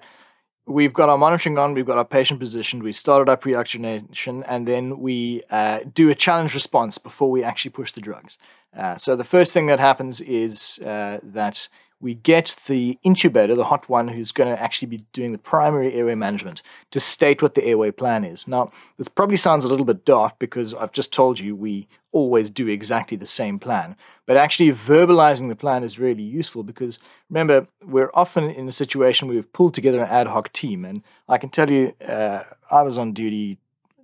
[SPEAKER 3] we've got our monitoring on, we've got our patient positioned, we've started our pre oxygenation, and then we uh, do a challenge response before we actually push the drugs. Uh, so the first thing that happens is uh, that we get the intubator, the hot one who's going to actually be doing the primary airway management, to state what the airway plan is. Now, this probably sounds a little bit daft because I've just told you we always do exactly the same plan. But actually, verbalizing the plan is really useful because remember, we're often in a situation where we've pulled together an ad hoc team. And I can tell you, uh, I was on duty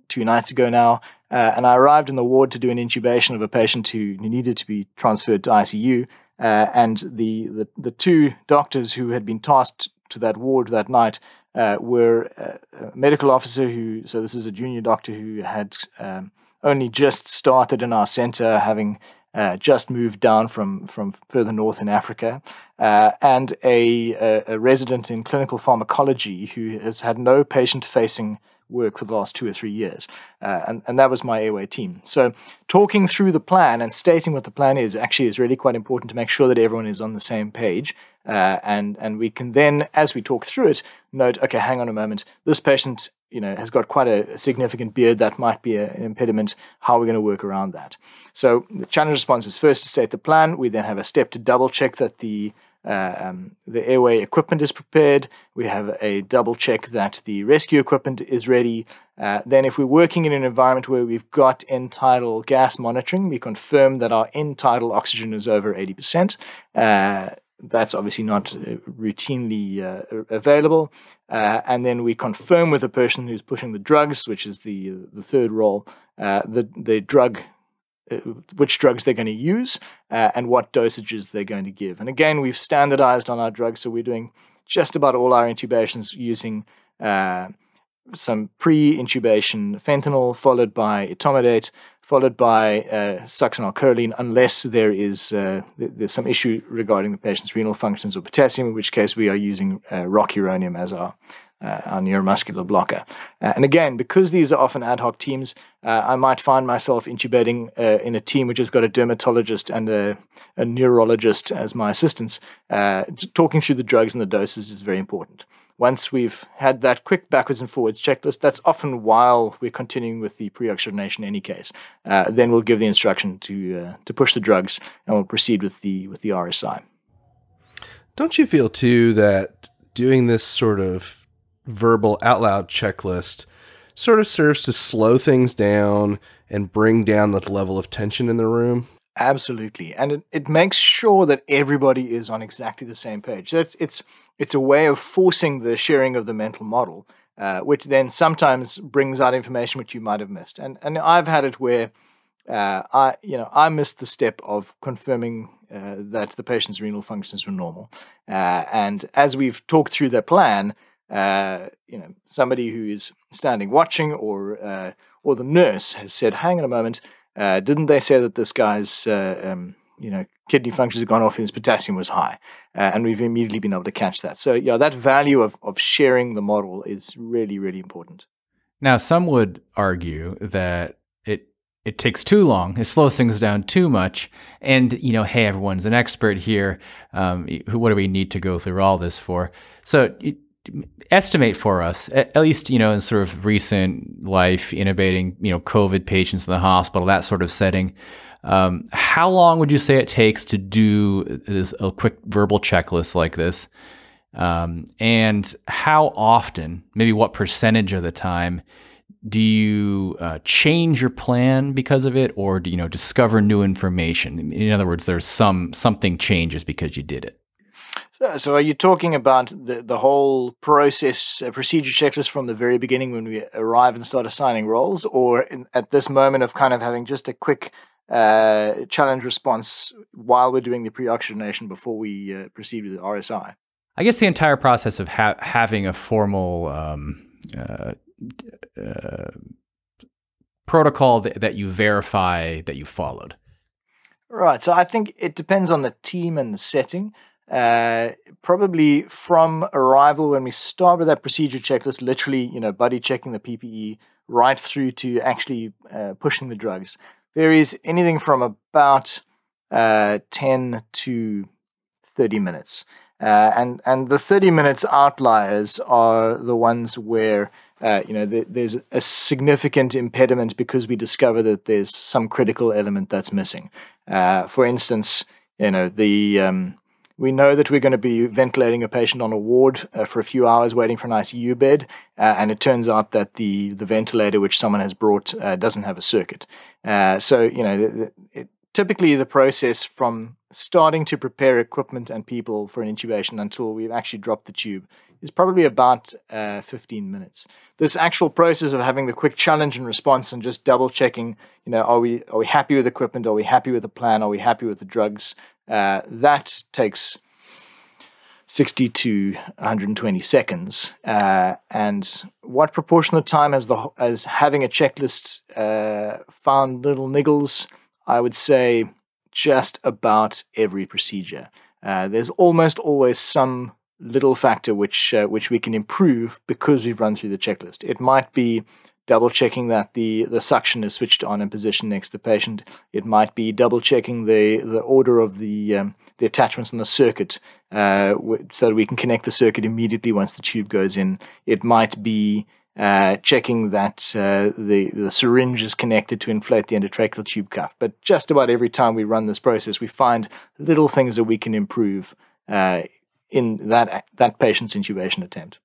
[SPEAKER 3] two nights ago now, uh, and I arrived in the ward to do an intubation of a patient who needed to be transferred to ICU. Uh, and the, the, the two doctors who had been tasked to that ward that night uh, were uh, a medical officer who, so this is a junior doctor who had um, only just started in our center, having uh, just moved down from, from further north in Africa, uh, and a, a, a, resident in clinical pharmacology who has had no patient facing work for the last two or three years. Uh, and, and that was my airway team. So, talking through the plan and stating what the plan is actually is really quite important to make sure that everyone is on the same page. Uh, and, and we can then, as we talk through it, note okay, hang on a moment, this patient you know has got quite a, significant beard that might be a, an impediment how are we going to work around that so the challenge response is first to state the plan we then have a step to double check that the uh, um, the airway equipment is prepared. We have a double check that the rescue equipment is ready. Uh, then, if we're working in an environment where we've got end tidal gas monitoring, we confirm that our end tidal oxygen is over 80%. Uh, that's obviously not uh, routinely uh, available. And then we confirm with the person who's pushing the drugs, which is the the third role, the the drug which drugs they're going to use uh, and what dosages they're going to give. And again, we've standardized on our drugs, so we're doing just about all our intubations using uh, some pre-intubation fentanyl, followed by etomidate, followed by uh, succinylcholine, unless there is uh, there's some issue regarding the patient's renal functions or potassium, in which case we are using uh, rocuronium as our uh, our neuromuscular blocker. Uh, and again, because these are often ad hoc teams, uh, I might find myself intubating uh, in a team which has got a dermatologist and a, a neurologist as my assistants. Uh, talking through the drugs and the doses is very important. Once we've had that quick backwards and forwards checklist, that's often while we're continuing with the pre-oxygenation in any case. Uh, then we'll give the instruction to to push the drugs and we'll proceed with the with the RSI.
[SPEAKER 2] Don't you feel too that doing this sort of verbal out loud checklist sort of serves to slow things down and bring down the level of tension in the room.
[SPEAKER 3] Absolutely, and it, it makes sure that everybody is on exactly the same page. So it's it's it's a way of forcing the sharing of the mental model, uh, which then sometimes brings out information which you might have missed. And and I've had it where uh, I you know I missed the step of confirming uh, that the patient's renal functions were normal, uh, and as we've talked through the plan uh, you know, somebody who is standing watching, or uh, or the nurse has said, "Hang on a moment, uh, didn't they say that this guy's uh, um, you know kidney functions have gone off and his potassium was high?" Uh, and we've immediately been able to catch that. So yeah, that value of of sharing the model is really really important.
[SPEAKER 1] Now, some would argue that it it takes too long. It slows things down too much. And, you know, hey, everyone's an expert here. Um, what do we need to go through all this for? So it, estimate for us, at least you know in sort of recent life, intubating you know COVID patients in the hospital, that sort of setting. Um, how long would you say it takes to do this a quick verbal checklist like this? Um, and how often, maybe what percentage of the time, do you uh, change your plan because of it, or do you know discover new information? In other words, there's some something changes because you did it.
[SPEAKER 3] So, so are you talking about the, the whole process, uh, procedure checklist from the very beginning when we arrive and start assigning roles, or in, at this moment of kind of having just a quick uh, challenge response while we're doing the pre-oxygenation before we uh, proceed with the RSI?
[SPEAKER 1] I guess the entire process of ha- having a formal um, uh, uh, protocol that, that you verify that you followed.
[SPEAKER 3] Right. So I think it depends on the team and the setting. Uh, probably from arrival when we start with that procedure checklist, literally, you know, buddy checking the PPE right through to actually uh, pushing the drugs. There is anything from about uh, 10 to 30 minutes. Uh, and, and the 30 minutes outliers are the ones where uh, you know, th- there's a significant impediment because we discover that there's some critical element that's missing. Uh, for instance, you know, the um, we know that we're going to be ventilating a patient on a ward uh, for a few hours waiting for an ICU bed, uh, and it turns out that the, the ventilator which someone has brought uh, doesn't have a circuit. Uh, so, you know, it, typically the process from starting to prepare equipment and people for an intubation until we've actually dropped the tube is probably about uh, 15 minutes. This actual process of having the quick challenge and response and just double checking, you know, are we are we happy with equipment? Are we happy with the plan? Are we happy with the drugs? Uh, that takes 60 to 120 seconds. Uh, and what proportion of time has the as having a checklist uh, found little niggles? I would say just about every procedure. Uh, there's almost always some little factor which uh, which we can improve because we've run through the checklist. It might be double checking that the, the suction is switched on and positioned next to the patient. It might be double checking the, the order of the um, the attachments on the circuit uh, so that we can connect the circuit immediately once the tube goes in. It might be uh, checking that uh, the, the syringe is connected to inflate the endotracheal tube cuff. But just about every time we run this process, we find little things that we can improve uh, in that that patient's intubation attempt.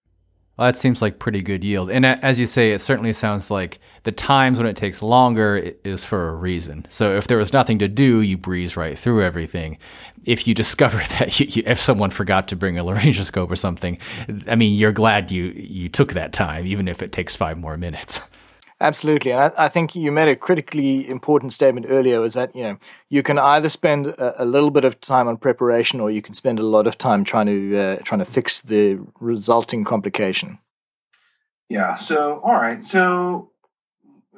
[SPEAKER 1] Well, that seems like pretty good yield. And as you say, it certainly sounds like the times when it takes longer is for a reason. So if there was nothing to do, you breeze right through everything. If you discover that you, you, if someone forgot to bring a laryngoscope or something, I mean, you're glad you you took that time, even if it takes five more minutes.
[SPEAKER 3] Absolutely, and I, I, think you made a critically important statement earlier. Was that you know you can either spend a, a, little bit of time on preparation, or you can spend a lot of time trying to uh, trying to fix the resulting complication.
[SPEAKER 4] Yeah. So all right. So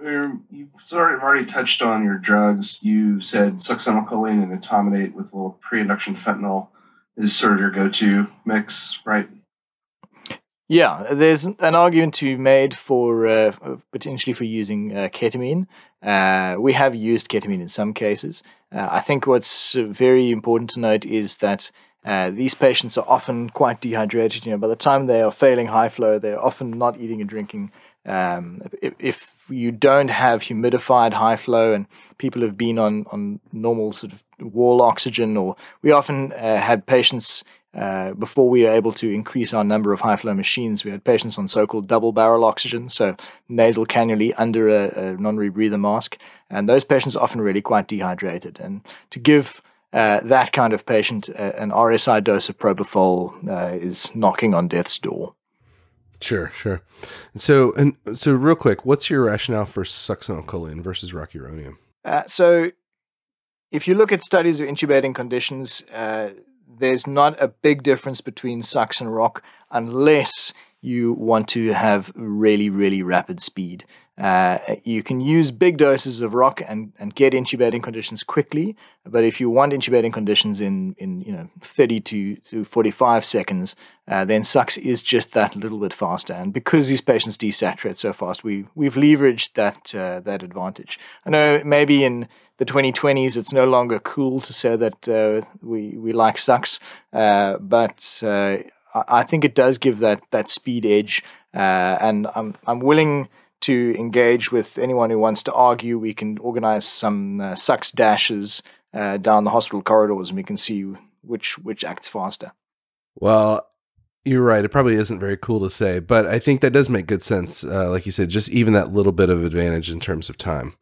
[SPEAKER 4] you've sort of already touched on your drugs. You said succinylcholine and etomidate with a little pre-induction fentanyl is sort of your go-to mix, right?
[SPEAKER 3] Yeah, there's an argument to be made for uh, potentially for using uh, ketamine. Uh, we have used ketamine in some cases. Uh, I think what's very important to note is that uh, these patients are often quite dehydrated. You know, by the time they are failing high flow, they're often not eating and drinking. Um, if, if, you don't have humidified high flow and people have been on, on normal sort of wall oxygen, or we often uh, had patients uh, before we were able to increase our number of high flow machines, we had patients on so called double barrel oxygen, so nasal cannulae under a, a non rebreather mask. And those patients are often really quite dehydrated. And to give uh, that kind of patient uh, an RSI dose of propofol uh, is knocking on death's door.
[SPEAKER 2] Sure, sure. So, and so, real quick, what's your rationale for succinylcholine versus rocuronium?
[SPEAKER 3] Uh, so, if you look at studies of intubating conditions, uh, there's not a big difference between Sux and roc unless you want to have really, really rapid speed. Uh, you can use big doses of roc and, and get intubating conditions quickly, but if you want intubating conditions in, in you know 30 to, to 45 seconds, uh, then Sux is just that little bit faster. And because these patients desaturate so fast, we we've leveraged that uh, that advantage. I know maybe in the 2020s, it's no longer cool to say that uh, we we like Sux, uh, but uh, I think it does give that that speed edge, and I'm I'm willing to engage with anyone who wants to argue. We can organize some uh, Sux dashes uh, down the hospital corridors, and we can see which which acts faster.
[SPEAKER 2] Well, you're right. It probably isn't very cool to say, but I think that does make good sense. like you said, just even that little bit of advantage in terms of time.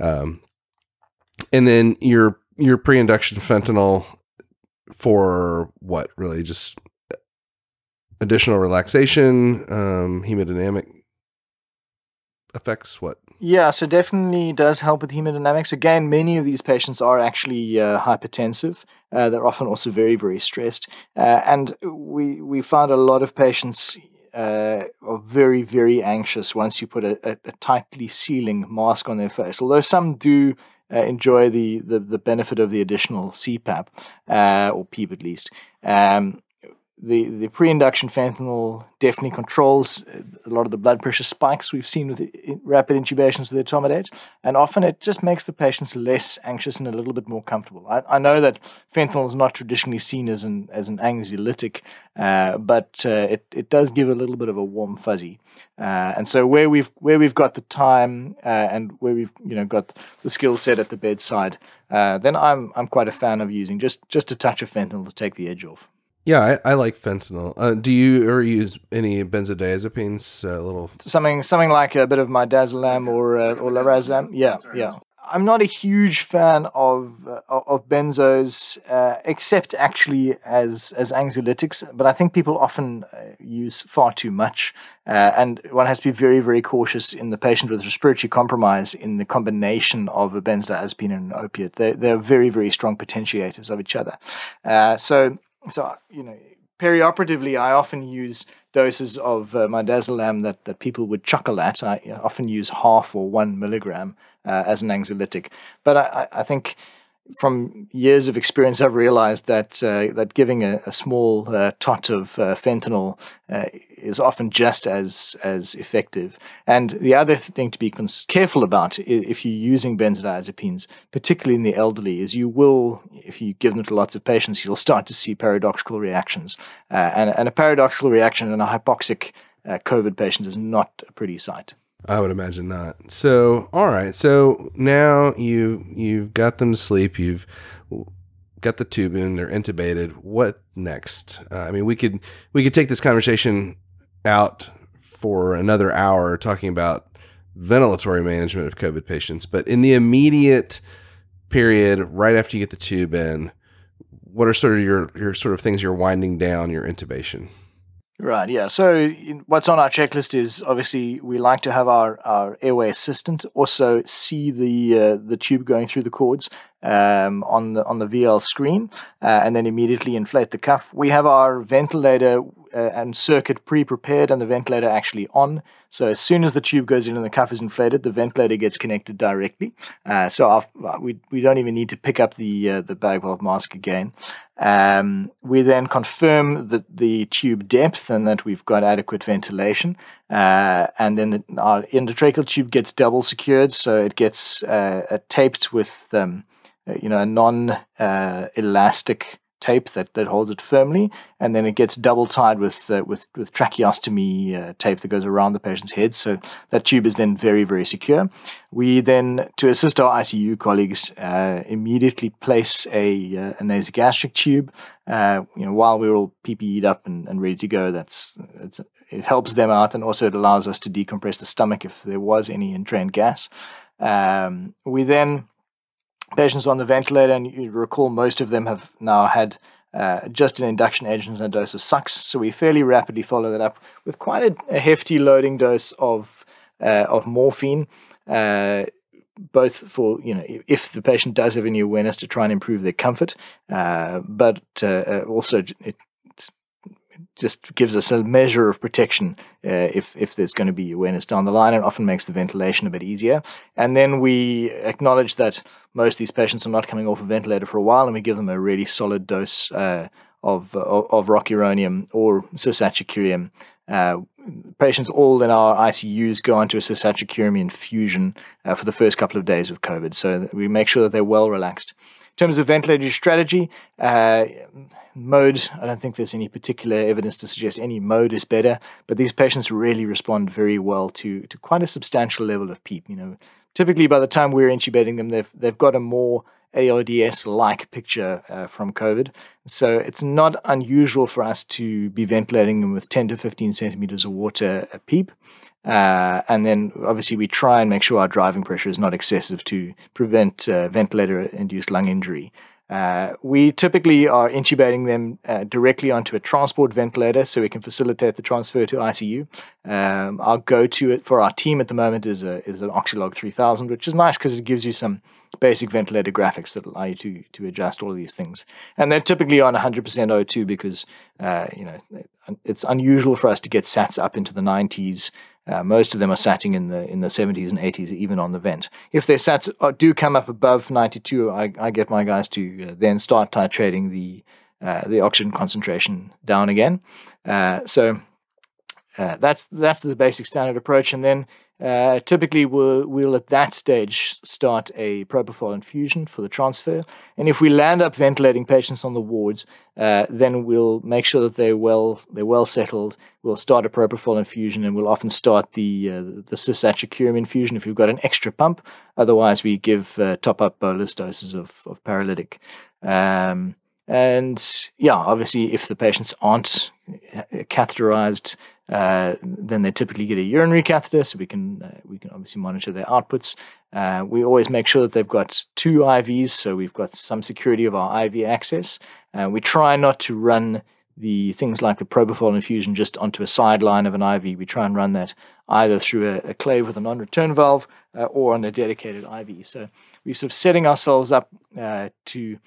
[SPEAKER 2] Um, and then your your pre-induction fentanyl for what really just additional relaxation um hemodynamic effects what
[SPEAKER 3] yeah so definitely does help with hemodynamics again many of these patients are actually uh, hypertensive uh, they're often also very very stressed uh, and we we found a lot of patients uh, are very very anxious once you put a, a, a tightly sealing mask on their face although some do uh, enjoy the, the, the benefit of the additional CPAP uh, or PEEP at least. Um, the, the pre-induction fentanyl definitely controls a lot of the blood pressure spikes we've seen with rapid intubations with etomidate, and often it just makes the patients less anxious and a little bit more comfortable. I, I know that fentanyl is not traditionally seen as an as an anxiolytic, uh, but uh, it it does give a little bit of a warm fuzzy, uh, and so where we've where we've got the time uh, and where we've you know got the skill set at the bedside, uh, then I'm I'm quite a fan of using just just a touch of fentanyl to take the edge off.
[SPEAKER 2] Yeah, I, I like fentanyl. Uh, do you ever use any benzodiazepines? A uh, little
[SPEAKER 3] something, something like a bit of midazolam or uh, or lorazepam. Yeah, yeah. I'm not a huge fan of uh, of benzos, uh, except actually as as anxiolytics. But I think people often uh, use far too much, uh, and one has to be very very cautious in the patient with respiratory compromise in the combination of a benzodiazepine and an opiate. They they're very very strong potentiators of each other. Uh, so so you know perioperatively i often use doses of uh, midazolam that, that people would chuckle at. I often use half or one milligram uh, as an anxiolytic. But I, I think from years of experience, I've realized that uh, that giving a, a small uh, tot of uh, fentanyl uh, is often just as as effective. And the other thing to be careful about if you're using benzodiazepines, particularly in the elderly, is you will, if you give them to lots of patients, you'll start to see paradoxical reactions. Uh, and, and, a paradoxical reaction in a hypoxic uh, COVID patient is not a pretty sight.
[SPEAKER 2] I would imagine not. So, all right. So now you you've got them to sleep. You've got the tube in. They're intubated. What next? Uh, I mean, we could we could take this conversation out for another hour talking about ventilatory management of COVID patients. But in the immediate period, right after you get the tube in, what are sort of your your sort of things you're winding down your intubation?
[SPEAKER 3] Right, yeah. So what's on our checklist is obviously we like to have our, our airway assistant also see the uh, the tube going through the cords um, on the on the VL screen, uh, and then immediately inflate the cuff. We have our ventilator uh, and circuit pre-prepared, and the ventilator actually on. So as soon as the tube goes in and the cuff is inflated, the ventilator gets connected directly. Uh, so our, uh, we we don't even need to pick up the uh, the bag valve mask again. Um, we then confirm the, the tube depth and that we've got adequate ventilation. Uh, and then the, our endotracheal tube gets double secured, so it gets uh, taped with um, uh, you know, a non-elastic uh, tape that, that holds it firmly, and then it gets double tied with uh, with with tracheostomy uh, tape that goes around the patient's head. So that tube is then very very secure. We then, to assist our ICU colleagues, uh, immediately place a, uh, a nasogastric tube. you know, while we're all PPE'd up and, and ready to go, that's, that's it helps them out, and also it allows us to decompress the stomach if there was any entrained gas. Um, we then patients on the ventilator, and you recall most of them have now had uh, just an induction agent and a dose of sux. So we fairly rapidly follow that up with quite a, a hefty loading dose of uh, of morphine. Uh, both for you know if the patient does have any awareness to try and improve their comfort, uh, but uh, uh, also it just gives us a measure of protection uh, if if there's going to be awareness down the line, and often makes the ventilation a bit easier. And then we acknowledge that most of these patients are not coming off a ventilator for a while, and we give them a really solid dose uh, of, of, of rocuronium or cisatracurium. Uh, patients all in our ICUs go onto a cisatracurium infusion uh, for the first couple of days with COVID, so we make sure that they're well relaxed. In terms of ventilator strategy, uh, mode, I don't think there's any particular evidence to suggest any mode is better, but these patients really respond very well to, to quite a substantial level of PEEP. You know, typically by the time we're intubating them, they've, they've got a more ARDS like picture uh, from COVID. So it's not unusual for us to be ventilating them with 10 to 15 centimeters of water a PEEP. Uh, and then obviously we try and make sure our driving pressure is not excessive to prevent uh, ventilator induced lung injury. Uh, we typically are intubating them uh, directly onto a transport ventilator so we can facilitate the transfer to ICU. Um, our go to it for our team at the moment is, a, is an Oxylog 3000, which is nice because it gives you some basic ventilator graphics that allow you to, to adjust all of these things. And they're typically on 100% O2 because uh, you know it's unusual for us to get SATs up into the 90s uh, most of them are satting in the in the 70s and 80s, even on the vent. If their sats do come up above 92, I, I get my guys to uh, then start titrating the uh, the oxygen concentration down again. Uh, so uh, that's that's the basic standard approach, and then uh, typically we'll, we'll at that stage start a propofol infusion for the transfer, and if we land up ventilating patients on the wards, uh, then we'll make sure that they're well they're well settled. We'll start a propofol infusion, and we'll often start the uh, the infusion if we've got an extra pump. Otherwise, we give uh, top up bolus doses of of paralytic. Um, and yeah, obviously, if the patients aren't uh, catheterized, uh, then they typically get a urinary catheter, so we can uh, we can obviously monitor their outputs. Uh, we always make sure that they've got two IVs, so we've got some security of our IV access. Uh, we try not to run the things like the propofol infusion just onto a sideline of an IV. We try and run that either through a, a clave with a non-return valve uh, or on a dedicated IV. So we're sort of setting ourselves up to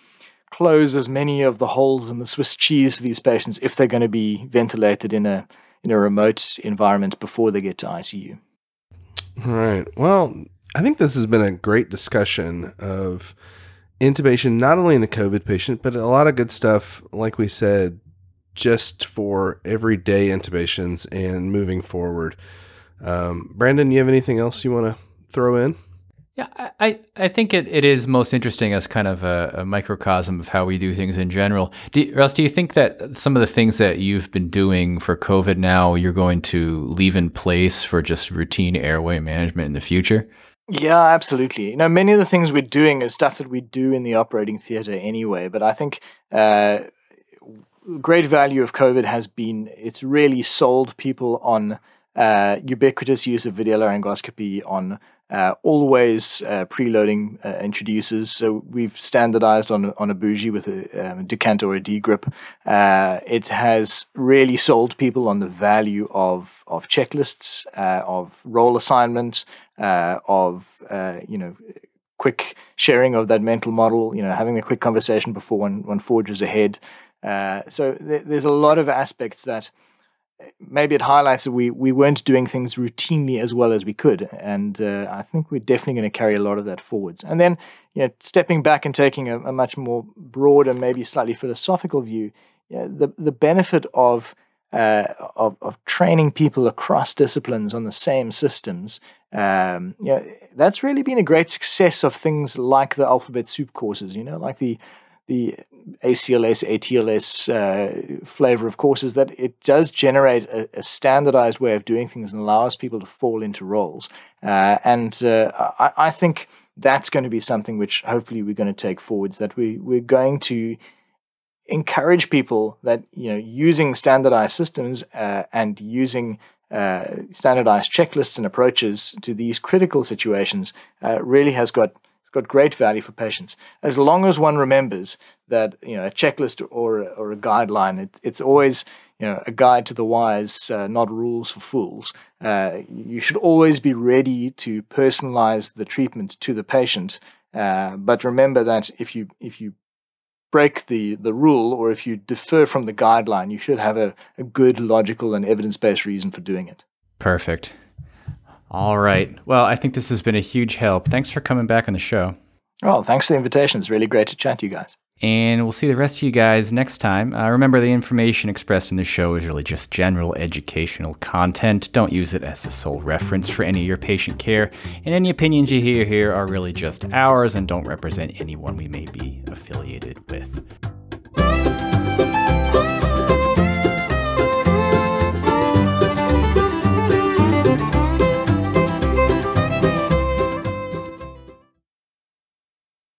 [SPEAKER 3] close as many of the holes in the Swiss cheese for these patients if they're going to be ventilated in a in a remote environment before they get to ICU.
[SPEAKER 2] All right. Well, I think this has been a great discussion of intubation, not only in the COVID patient, but a lot of good stuff, like we said, just for everyday intubations and moving forward. Um, Brandon, you have anything else you want to throw in?
[SPEAKER 1] Yeah, I, I think it, it is most interesting as kind of a, a microcosm of how we do things in general. Do, Ross, do you think that some of the things that you've been doing for COVID now, you're going to leave in place for just routine airway management in the future?
[SPEAKER 3] Yeah, absolutely. You know, many of the things we're doing is stuff that we do in the operating theater anyway. But I think uh, great value of COVID has been it's really sold people on uh, ubiquitous use of video laryngoscopy on uh, always uh, preloading uh, introducers. So we've standardized on on a bougie with a um, or a D grip. Uh, it has really sold people on the value of of checklists, uh, of role assignments, uh, of you know quick sharing of that mental model. You know, having a quick conversation before one one forges ahead. so th- there's a lot of aspects that maybe it highlights that we, we weren't doing things routinely as well as we could. And uh, I think we're definitely going to carry a lot of that forwards. And then, you know, stepping back and taking a, a much more broad and maybe slightly philosophical view, you know, the, the benefit of, uh, of, of training people across disciplines on the same systems, um, you know, that's really been a great success of things like the alphabet soup courses, you know, like the the ACLS, ATLS uh, flavor of course is that it does generate a, a, standardized way of doing things and allows people to fall into roles. Uh, and uh, I, I, think that's going to be something which hopefully we're going to take forwards. That we we're going to encourage people that you know using standardized systems uh, and using uh, standardized checklists and approaches to these critical situations uh, really has got it's got great value for patients as long as one remembers that you know a checklist or or a guideline. It, it's always you know a guide to the wise, uh, not rules for fools. Uh, you should always be ready to personalize the treatment to the patient. Uh, but remember that if you if you break the, the rule or if you defer from the guideline, you should have a, a good, logical, and evidence based reason for doing it.
[SPEAKER 1] Perfect. All right. Well, I think this has been a huge help. Thanks for coming back on the show.
[SPEAKER 3] Well, thanks for the invitation. It's really great to chat to you guys.
[SPEAKER 1] And we'll see the rest of you guys next time. Uh, remember, the information expressed in the show is really just general educational content. Don't use it as the sole reference for any of your patient care. And any opinions you hear here are really just ours and don't represent anyone we may be affiliated with.